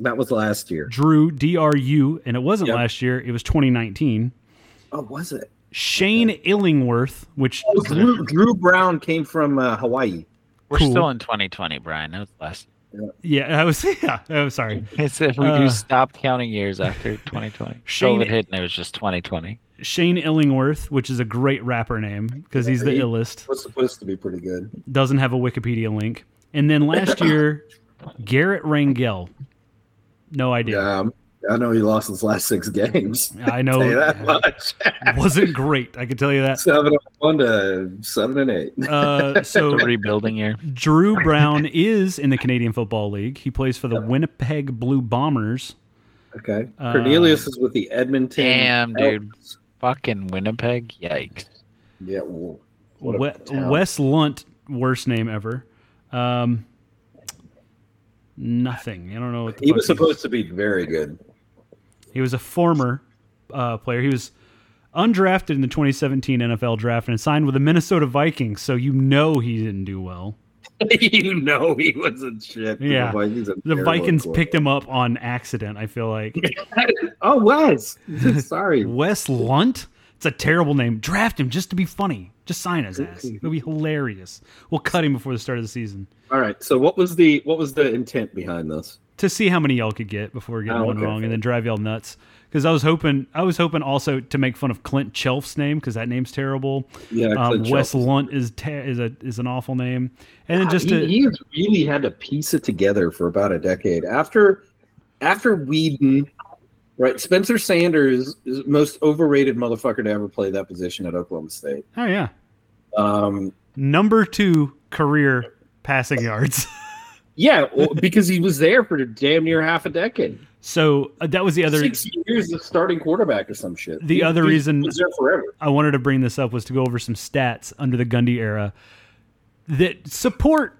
Speaker 2: That was last year.
Speaker 1: Dru D R U, and it wasn't
Speaker 2: Yep.
Speaker 1: last year. It was 2019.
Speaker 2: Oh, was it?
Speaker 1: Shane Illingworth, which
Speaker 2: Oh, Dru, Dru Brown came from uh, Hawaii.
Speaker 3: We're
Speaker 1: Cool.
Speaker 3: still in 2020, Bryan. That was last.
Speaker 1: yeah, I was [laughs] yeah. Oh, sorry. [laughs]
Speaker 3: It's if we
Speaker 1: Uh,
Speaker 3: do stop counting years after 2020. [laughs]
Speaker 1: Shane-
Speaker 3: COVID hit and it was just 2020.
Speaker 1: Shane Illingworth, which is a great rapper name because he's the
Speaker 2: He-
Speaker 1: illest.
Speaker 2: Was supposed to be pretty good.
Speaker 1: Doesn't have a Wikipedia link. And then last year, Garret Rangel. No idea.
Speaker 2: Yeah, I know he lost his last six games.
Speaker 1: I
Speaker 2: Say
Speaker 1: know [laughs]
Speaker 2: that much. [laughs]
Speaker 1: wasn't great. I can tell you that.
Speaker 2: seven and one to seven and eight.
Speaker 1: Uh, so [laughs]
Speaker 3: rebuilding year.
Speaker 1: Dru Brown is in the Canadian Football League. He plays for the Winnipeg Blue Bombers.
Speaker 2: Okay.
Speaker 1: Uh,
Speaker 2: Cornelius is with the Edmonton.
Speaker 3: Damn, dude. Fucking Winnipeg. Yikes.
Speaker 2: Yeah. Well,
Speaker 1: We- Wes Lunt, worst name ever. Um, nothing. I don't know what the
Speaker 2: He
Speaker 1: fuck
Speaker 2: was supposed to be very good.
Speaker 1: He was a former uh, player. He was undrafted in the 2017 NFL draft and signed with the Minnesota Vikings. So you know he didn't do well. [laughs]
Speaker 2: you know he wasn't shit.
Speaker 1: Yeah.
Speaker 2: The Vikings,
Speaker 1: The Vikings picked him up on accident. I feel like [laughs]
Speaker 2: Oh, Wes. [laughs] Sorry.
Speaker 1: Wes Lunt. It's a terrible name. Draft him just to be funny. Just sign his ass. It'll be hilarious. We'll cut him before the start of the season
Speaker 2: All right. So what was the what was the intent behind this?
Speaker 1: To see how many y'all could get before getting
Speaker 2: Oh,
Speaker 1: one
Speaker 2: okay,
Speaker 1: wrong, and then drive y'all nuts. Because I was hoping, I was hoping also to make fun of Clint Chelf's name because that name's terrible.
Speaker 2: Yeah.
Speaker 1: Um, Wes Lunt is te- is a is an awful name, and then just
Speaker 2: he,
Speaker 1: to,
Speaker 2: he really had to piece it together for about a decade after after Weeden, right? Spencer Sanders is the most overrated motherfucker to ever play that position at Oklahoma State.
Speaker 1: oh yeah,
Speaker 2: Um,
Speaker 1: number two career passing yards. [laughs]
Speaker 2: yeah, because he was there for damn near half a decade,
Speaker 1: so uh, that was the other.
Speaker 2: six years as starting quarterback or some shit.
Speaker 1: The
Speaker 2: He-
Speaker 1: other
Speaker 2: he
Speaker 1: reason-
Speaker 2: was there forever.
Speaker 1: I wanted to bring this up was to go over some stats under the Gundy era that support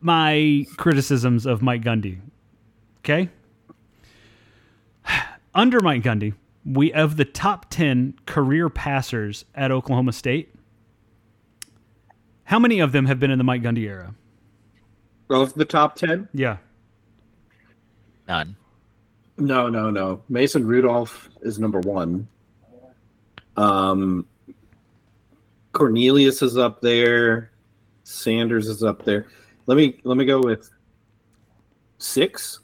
Speaker 1: my criticisms of Mike Gundy. Okay? [sighs] Under Mike Gundy, we of the top 10 career passers at Oklahoma State, how many of them have been in the Mike Gundy era?
Speaker 2: Of the top ten,
Speaker 1: Yeah.
Speaker 3: None.
Speaker 2: No, no, no. Mason Rudolph is number one. Um, Cornelius is up there. Sanders is up there. Let me let me go with six.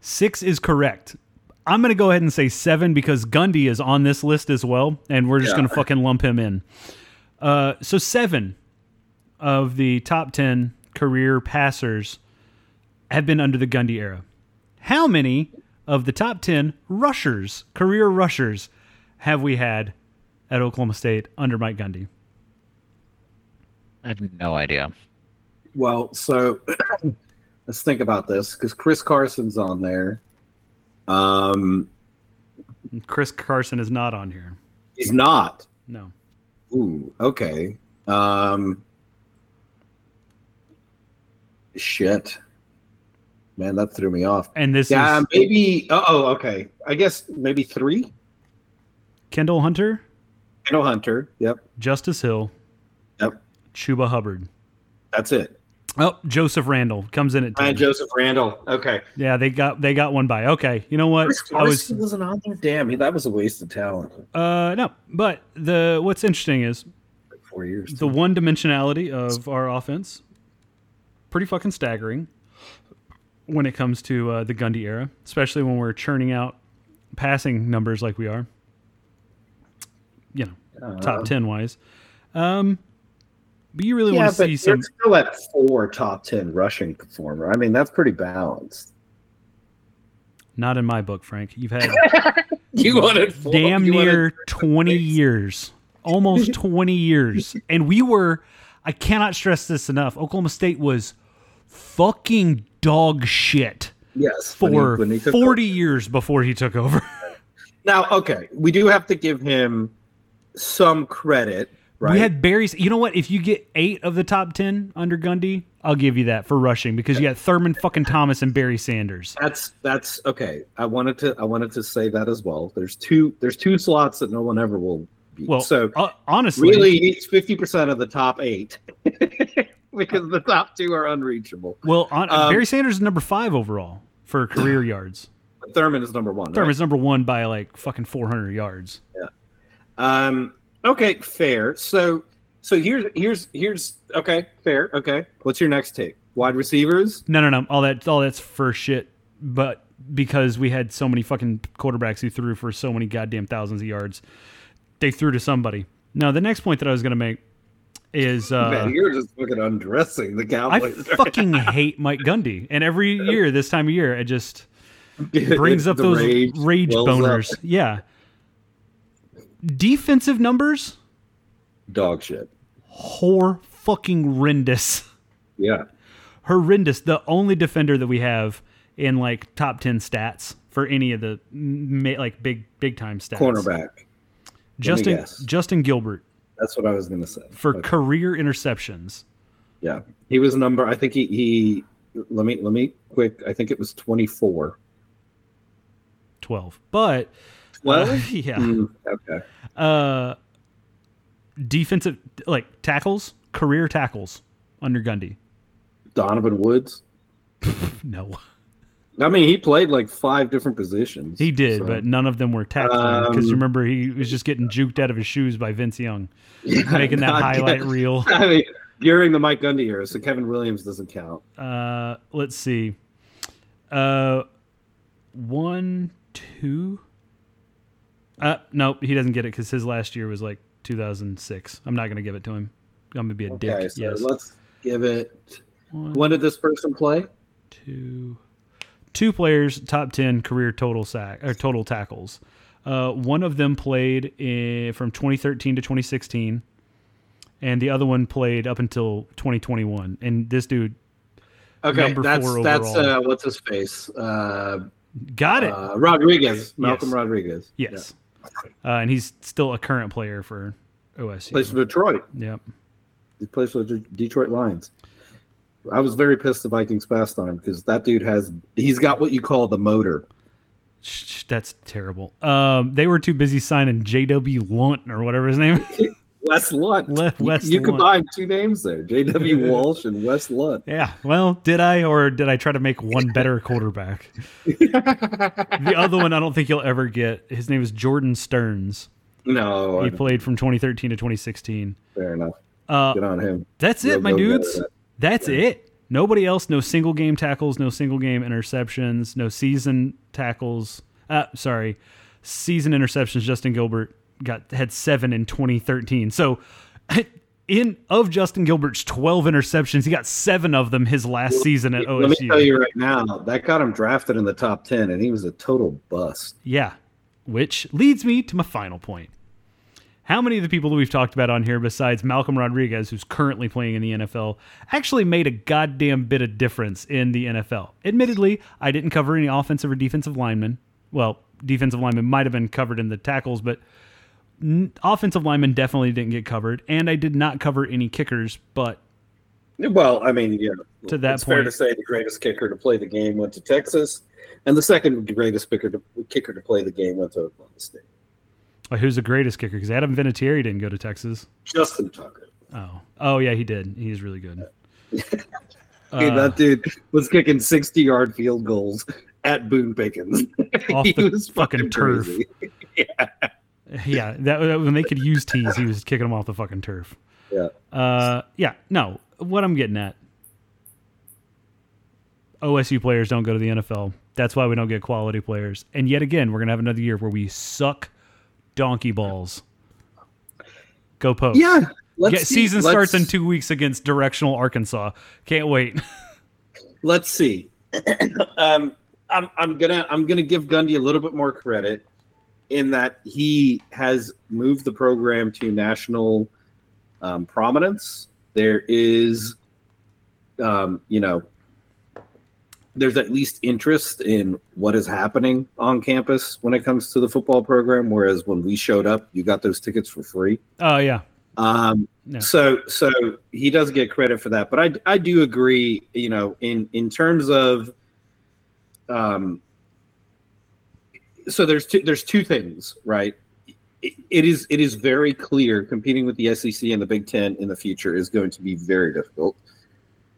Speaker 1: Six is correct. I'm going to go ahead and say seven because Gundy is on this list as well, and we're just
Speaker 2: Yeah.
Speaker 1: going to fucking lump him in. Uh, so seven of the top 10 career passers have been under the Gundy era? How many of the top 10 rushers, career rushers, have we had at Oklahoma State under Mike Gundy?
Speaker 3: I have no idea.
Speaker 2: Well, so [clears throat] let's think about this because Chris Carson's on there. Um,
Speaker 1: Chris Carson is not on here.
Speaker 2: he's not.
Speaker 1: No.
Speaker 2: Ooh, okay. Um, shit, man, that threw me off.
Speaker 1: And this
Speaker 2: Yeah,
Speaker 1: is
Speaker 2: maybe. Oh, okay. I guess maybe three.
Speaker 1: Kendall Hunter,
Speaker 2: No Hunter. Yep,
Speaker 1: Justice Hill,
Speaker 2: Yep.
Speaker 1: Chuba Hubbard.
Speaker 2: that's it.
Speaker 1: Oh, Joseph Randle comes in at 10.
Speaker 2: And Joseph Randle. Okay.
Speaker 1: Yeah, they got they got one by. Okay, you know what?
Speaker 2: Chris
Speaker 1: I was
Speaker 2: wasn't on there. Damn, he- that was a waste of talent.
Speaker 1: uh no, but the what's interesting is
Speaker 2: Four years.
Speaker 1: the one dimensionality of our offense pretty fucking staggering when it comes to uh, the Gundy era, especially when we're churning out passing numbers like we are. You know,
Speaker 2: Uh,
Speaker 1: top ten wise. Um, but you really
Speaker 2: yeah,
Speaker 1: want to
Speaker 2: but
Speaker 1: see
Speaker 2: you're
Speaker 1: some.
Speaker 2: still at four top ten rushing performer. I mean, that's pretty balanced.
Speaker 1: Not in my book, Frank. You've had [laughs]
Speaker 2: You wanted four,
Speaker 1: damn
Speaker 2: you
Speaker 1: near
Speaker 2: wanted-
Speaker 1: 20 years almost [laughs] 20 years and we were i cannot stress this enough oklahoma state was fucking dog shit
Speaker 2: yes when he-
Speaker 1: for
Speaker 2: when he took
Speaker 1: 40 years before he took over [laughs]
Speaker 2: Now, okay, we do have to give him some credit, right?
Speaker 1: we had barry's you know what if you get eight of the top 10 under gundy i'll give you that for rushing because you got thurman fucking thomas and barry sanders
Speaker 2: that's that's okay. I wanted to I wanted to say that as well. There's two there's two slots that no one ever will beat.
Speaker 1: well
Speaker 2: so
Speaker 1: uh, honestly
Speaker 2: really, he's fifty percent of the top eight [laughs] [laughs] because the top two are unreachable.
Speaker 1: well on,
Speaker 2: Um,
Speaker 1: barry sanders is number five overall for career [laughs] yards
Speaker 2: But Thurman is number one. right?
Speaker 1: thurman's number one by like fucking 400 yards Yeah.
Speaker 2: Um. Okay. Fair. So. So here's here's here's okay. Fair. Okay. What's your next take? Wide receivers.
Speaker 1: No, no, no. All that, all that's for shit. But because we had so many fucking quarterbacks who threw for so many goddamn thousands of yards, they threw to somebody. Now, the next point that I was going to make is uh,
Speaker 2: Man, you're just fucking undressing the Cowboys.
Speaker 1: I [laughs] fucking hate Mike Gundy, and every [laughs] year this time of year, it just [laughs] brings up those rage,
Speaker 2: rage wells up.
Speaker 1: boners. Yeah. Defensive numbers,
Speaker 2: Dog shit.
Speaker 1: hor fucking horrendous.
Speaker 2: Yeah.
Speaker 1: horrendous. The only defender that we have in like top ten stats for any of the like big big time stats.
Speaker 2: Cornerback.
Speaker 1: Justin. Justin Gilbert
Speaker 2: That's what I was gonna say.
Speaker 1: for
Speaker 2: Okay.
Speaker 1: career interceptions.
Speaker 2: yeah, he was number. I think he he. Let me let me quick. I think it was twenty four.
Speaker 1: Twelve, but
Speaker 2: Well,
Speaker 1: uh, [laughs] yeah,
Speaker 2: okay.
Speaker 1: uh, defensive like tackles, career tackles under Gundy.
Speaker 2: Donovan Woods. [laughs]
Speaker 1: No,
Speaker 2: I mean, he played like five different positions.
Speaker 1: he did,
Speaker 2: so-
Speaker 1: but none of them were tackling because
Speaker 2: Um,
Speaker 1: remember he was just getting juked out of his shoes by Vince Young, making that highlight
Speaker 2: yet.
Speaker 1: reel. [laughs]
Speaker 2: I mean, during the Mike Gundy era, so Kevin Williams doesn't count.
Speaker 1: Uh, let's see. Uh, one, two. Uh, nope, he doesn't get it because his last year was like 2006. I'm not gonna give it to him. I'm gonna be a
Speaker 2: Okay,
Speaker 1: dick.
Speaker 2: so
Speaker 1: yes.
Speaker 2: let's give it.
Speaker 1: One,
Speaker 2: When did this person play?
Speaker 1: two, two players, top ten career total sack or total tackles. Uh, one of them played in, from 2013 to 2016, and the other one played up until 2021. And this dude
Speaker 2: Okay,
Speaker 1: Number
Speaker 2: that's
Speaker 1: four
Speaker 2: that's uh, what's his face? Uh,
Speaker 1: got it.
Speaker 2: uh, Rodriguez, Malcolm
Speaker 1: Yes.
Speaker 2: Rodriguez.
Speaker 1: yes, uh, and he's still a current player for OSU.
Speaker 2: plays for Detroit.
Speaker 1: Yep.
Speaker 2: He plays for the Detroit Lions. I was very pissed the Vikings passed on him because that dude has he's got what you call the motor.
Speaker 1: That's terrible. Um, they were too busy signing J.W. Lunt or whatever his name. is. [laughs]
Speaker 2: Wes Lunt.
Speaker 1: Le-
Speaker 2: You-
Speaker 1: Wes
Speaker 2: you
Speaker 1: Lunt.
Speaker 2: combine two names there, J.W. [laughs] Walsh and Wes Lunt.
Speaker 1: yeah. Well, did I or did I try to make one better quarterback? [laughs] the other one I don't think you'll ever get. His name is Jordan Sterns.
Speaker 2: No,
Speaker 1: He played from 2013 to 2016.
Speaker 2: fair enough.
Speaker 1: Uh,
Speaker 2: Good on him.
Speaker 1: that's it, my dudes.
Speaker 2: that.
Speaker 1: That's it. Nobody else. No single game tackles. No single game interceptions. No season tackles. Uh, sorry, season interceptions. Justin Gilbert got had seven in 2013. So [laughs] in of Justin Gilbert's 12 interceptions, he got seven of them his last season at OSU.
Speaker 2: Let me tell you right now, that got him drafted in the top 10, and he was a total bust.
Speaker 1: Yeah, which leads me to my final point. How many of the people that we've talked about on here, besides Malcolm Rodriguez, who's currently playing in the NFL, actually made a goddamn bit of difference in the NFL? Admittedly, I didn't cover any offensive or defensive linemen. Well, defensive linemen might have been covered in the tackles, but n- offensive linemen definitely didn't get covered. And I did not cover any kickers, but
Speaker 2: Well, I mean, yeah.
Speaker 1: To that
Speaker 2: it's fair to say the greatest kicker to play the game went to Texas, and the second greatest kicker to, kicker to play the game went to Oklahoma State.
Speaker 1: Who's the greatest kicker? Because Adam Vinatieri didn't go to Texas.
Speaker 2: Justin Tucker.
Speaker 1: Oh, oh yeah, he did. He's really good.
Speaker 2: Dude, [laughs]
Speaker 1: Uh,
Speaker 2: that dude was kicking 60 yard field goals at Boone Pickens. [laughs]
Speaker 1: Off
Speaker 2: he
Speaker 1: the
Speaker 2: was
Speaker 1: fucking turf. [laughs] yeah, that, that- when they could use tees, he was kicking them off the fucking turf.
Speaker 2: Yeah.
Speaker 1: Uh, yeah. No, what I'm getting at, OSU players don't go to the NFL. That's why we don't get quality players. And yet again, we're gonna have another year where we suck donkey balls. Go Pokes.
Speaker 2: Yeah. Let's
Speaker 1: Get,
Speaker 2: see.
Speaker 1: season
Speaker 2: Let's-
Speaker 1: starts in two weeks against directional Arkansas. Can't wait. [laughs]
Speaker 2: let's see. [clears throat] um, I'm, I'm gonna I'm gonna give Gundy a little bit more credit in that he has moved the program to national um, prominence. There is, um, you know, there's at least interest in what is happening on campus when it comes to the football program. Whereas when we showed up, you got those tickets for free.
Speaker 1: Oh yeah.
Speaker 2: Um. So so he does get credit for that, but I I do agree. You know, in in terms of, um, so there's two there's two things, right? It, it is it is very clear competing with the SEC and the Big Ten in the future is going to be very difficult.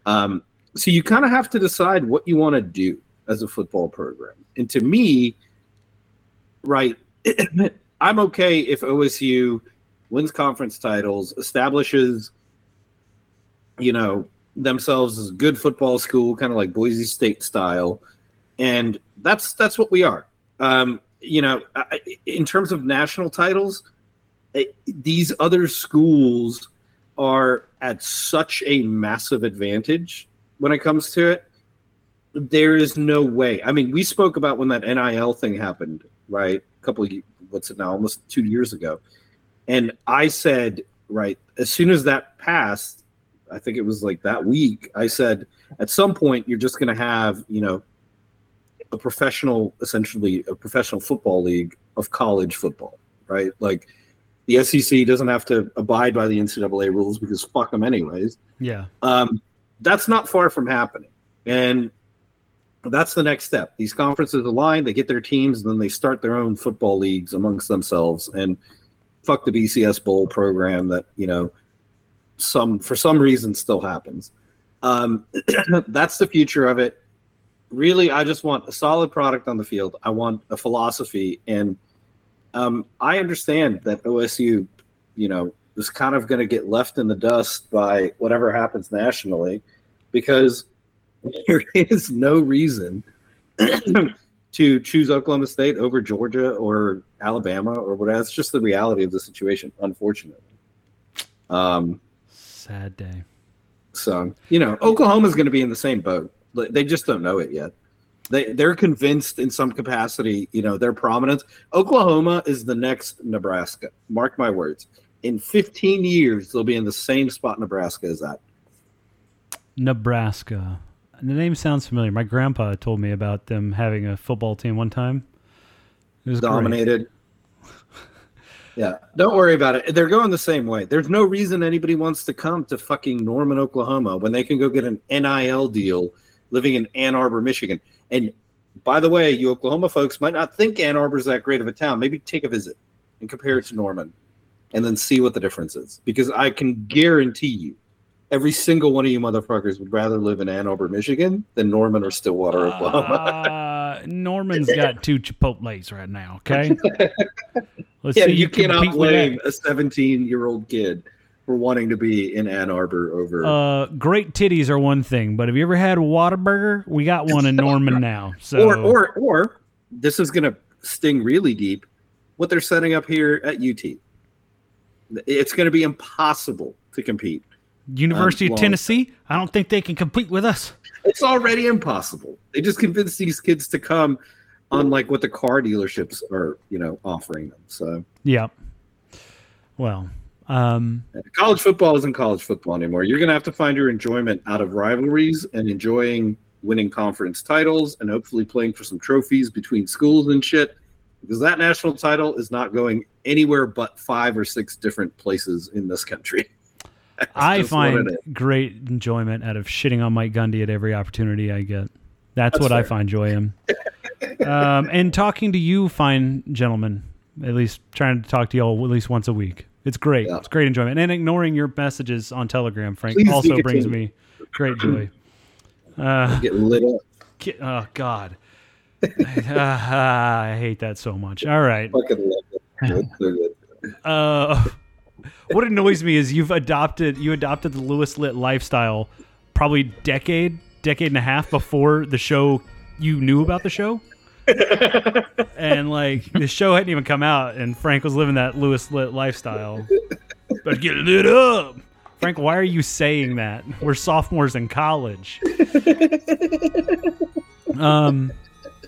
Speaker 2: Um, so you kind of have to decide what you want to do as a football program, and to me, right, [clears throat] I'm okay if OSU wins conference titles, establishes, you know, themselves as a good football school, kind of like Boise State style, and that's that's what we are. Um, you know, I- in terms of national titles, these other schools are at such a massive advantage when it comes to it. There is no way. I mean, we spoke about when that NIL thing happened, right? A couple of what's it now, almost two years ago. And I said, right, as soon as that passed, I think it was like that week, I said, at some point, you're just going to have, you know, a professional, essentially a professional football league of college football, right? Like the SEC doesn't have to abide by the NCAA rules because fuck them anyways.
Speaker 1: Yeah.
Speaker 2: Um, that's not far from happening. And that's the next step. These conferences align, they get their teams, and then they start their own football leagues amongst themselves. And fuck the BCS Bowl program that, you know, some for some reason still happens. Um, [clears throat] that's the future of it. Really, I just want a solid product on the field. I want a philosophy. And um, I understand that OSU, you know, is kind of going to get left in the dust by whatever happens nationally because [laughs] there is no reason [clears throat] to choose Oklahoma State over Georgia or Alabama or whatever. It's just the reality of the situation, unfortunately. Um,
Speaker 1: Sad day.
Speaker 2: so you know, Oklahoma's going to be in the same boat. They just don't know it yet. They they're convinced in some capacity. You know, their prominence. Oklahoma is the next Nebraska. Mark my words. In 15 years, they'll be in the same spot Nebraska is at.
Speaker 1: Nebraska. The name sounds familiar. My grandpa told me about them having a football team one time. It was
Speaker 2: dominated. [laughs] yeah, don't worry about it. They're going the same way. There's no reason anybody wants to come to fucking Norman, Oklahoma when they can go get an NIL deal living in Ann Arbor, Michigan. And by the way, you Oklahoma folks might not think Ann Arbor's that great of a town. Maybe take a visit and compare it to Norman and then see what the difference is. Because I can guarantee you, every single one of you motherfuckers would rather live in Ann Arbor, Michigan than Norman or Stillwater, Oklahoma.
Speaker 1: Uh, [laughs] Norman's got two Chipotle's right now. Okay. [laughs] Let's
Speaker 2: Yeah,
Speaker 1: see
Speaker 2: you,
Speaker 1: can
Speaker 2: cannot blame a 17 year old kid for wanting to be in Ann Arbor over.
Speaker 1: Uh, great titties are one thing, but have you ever had a Whataburger? We got one in Norman [laughs] now. So
Speaker 2: or, or, or this is going to sting really deep. What they're setting up here at UT, it's going to be impossible to compete.
Speaker 1: University
Speaker 2: Um,
Speaker 1: of Tennessee, I don't think they can compete with us.
Speaker 2: It's already impossible. They just convinced these kids to come on like what the car dealerships are, you know, offering them. So
Speaker 1: Yeah. Well, um,
Speaker 2: college football isn't college football anymore. You're going to have to find your enjoyment out of rivalries and enjoying winning conference titles and hopefully playing for some trophies between schools and shit. Because that national title is not going anywhere but five or six different places in this country. [laughs] That's
Speaker 1: I find great enjoyment out of shitting on Mike Gundy at every opportunity I get. That's,
Speaker 2: That's
Speaker 1: what I find joy in. [laughs] um, and talking to you, fine gentlemen, at least trying to talk to y'all at least once a week. It's great.
Speaker 2: Yeah.
Speaker 1: It's great enjoyment. And ignoring your messages on Telegram, Frank,
Speaker 2: Please
Speaker 1: also brings me great joy. Uh,
Speaker 2: Get lit up.
Speaker 1: ki- oh, God. Ah, [laughs] I hate that so much. All right.
Speaker 2: Fucking love it. [laughs]
Speaker 1: Uh, [laughs] what annoys me is you've adopted you adopted the Lewis Lit lifestyle probably decade decade and a half before the show you knew about the show. and like the show hadn't even come out, and Frank was living that Lewis Lit lifestyle. But get lit up, Frank. Why are you saying that? We're sophomores in college. Um,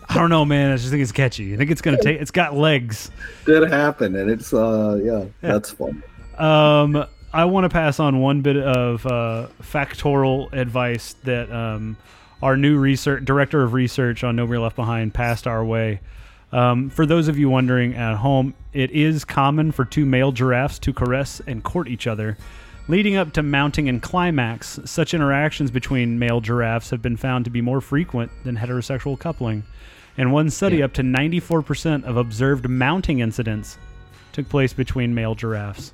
Speaker 1: I don't know, man. I just think it's catchy. I think it's gonna take. It's got legs.
Speaker 2: Did happen, and it's uh, yeah, that's fun.
Speaker 1: Um, I want to pass on one bit of uh, factorial advice that um, our new research director of research on Nobody Left Behind passed our way. Um, for those of you wondering at home, it is common for two male giraffes to caress and court each other. Leading up to mounting and climax, such interactions between male giraffes have been found to be more frequent than heterosexual coupling. In one study, up to 94% of observed mounting incidents took place between male giraffes.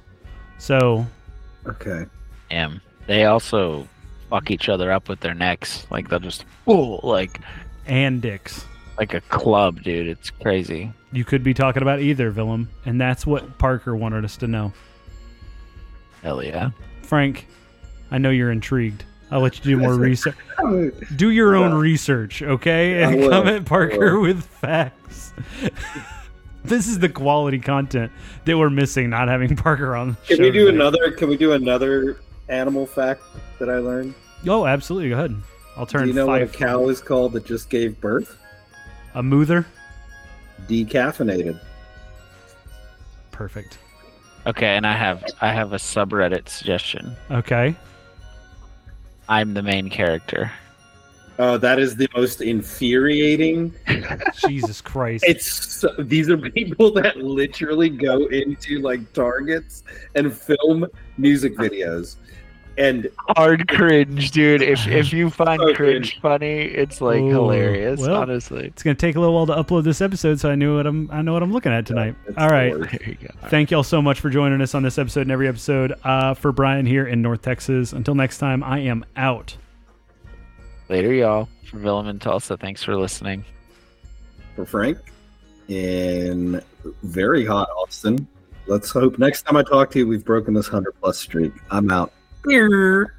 Speaker 1: So,
Speaker 2: Okay.
Speaker 3: Damn. They also fuck each other up with their necks. Like they'll just oh, like
Speaker 1: and dicks.
Speaker 3: like a club, dude. It's crazy.
Speaker 1: You could be talking about either, Willem, and that's what Parker wanted us to know.
Speaker 3: Hell yeah.
Speaker 1: Frank, I know you're intrigued. I'll let you do more [laughs] research. Do your own research, okay? And
Speaker 2: will.
Speaker 1: come at Parker with facts. [laughs] this is the quality content that we're missing, not having Parker on. The
Speaker 2: Can
Speaker 1: show
Speaker 2: we do
Speaker 1: today.
Speaker 2: another? Can we do another animal fact that I learned?
Speaker 1: Oh, absolutely. Go ahead. I'll turn
Speaker 2: Do you know what a
Speaker 1: five.
Speaker 2: cow is called that just gave birth?
Speaker 1: a moother.
Speaker 2: Decaffeinated.
Speaker 1: Perfect.
Speaker 3: Okay, and I have I have a subreddit suggestion.
Speaker 1: Okay.
Speaker 3: I'm the main character.
Speaker 2: Oh, that is the most infuriating. [laughs]
Speaker 1: Jesus Christ.
Speaker 2: It's so, these are people that literally go into like targets and film music videos, and
Speaker 3: Hard cringe, dude. If if you [laughs] find
Speaker 2: So
Speaker 3: cringe funny, it's like
Speaker 1: Ooh,
Speaker 3: hilarious.
Speaker 1: well.
Speaker 3: honestly.
Speaker 1: It's gonna take a little while to upload this episode, so I knew what I'm. I know what I'm looking at tonight.
Speaker 2: it's
Speaker 1: All right.
Speaker 3: There you go.
Speaker 1: Thank y'all so much for joining us on this episode and every episode. Uh, for Bryan here in North Texas. Until next time, I am out.
Speaker 3: Later, y'all. From Willem and Tulsa. Thanks for listening.
Speaker 2: for Frank in very hot Austin. Let's hope next time I talk to you, we've broken this hundred plus streak. I'm out. Beer.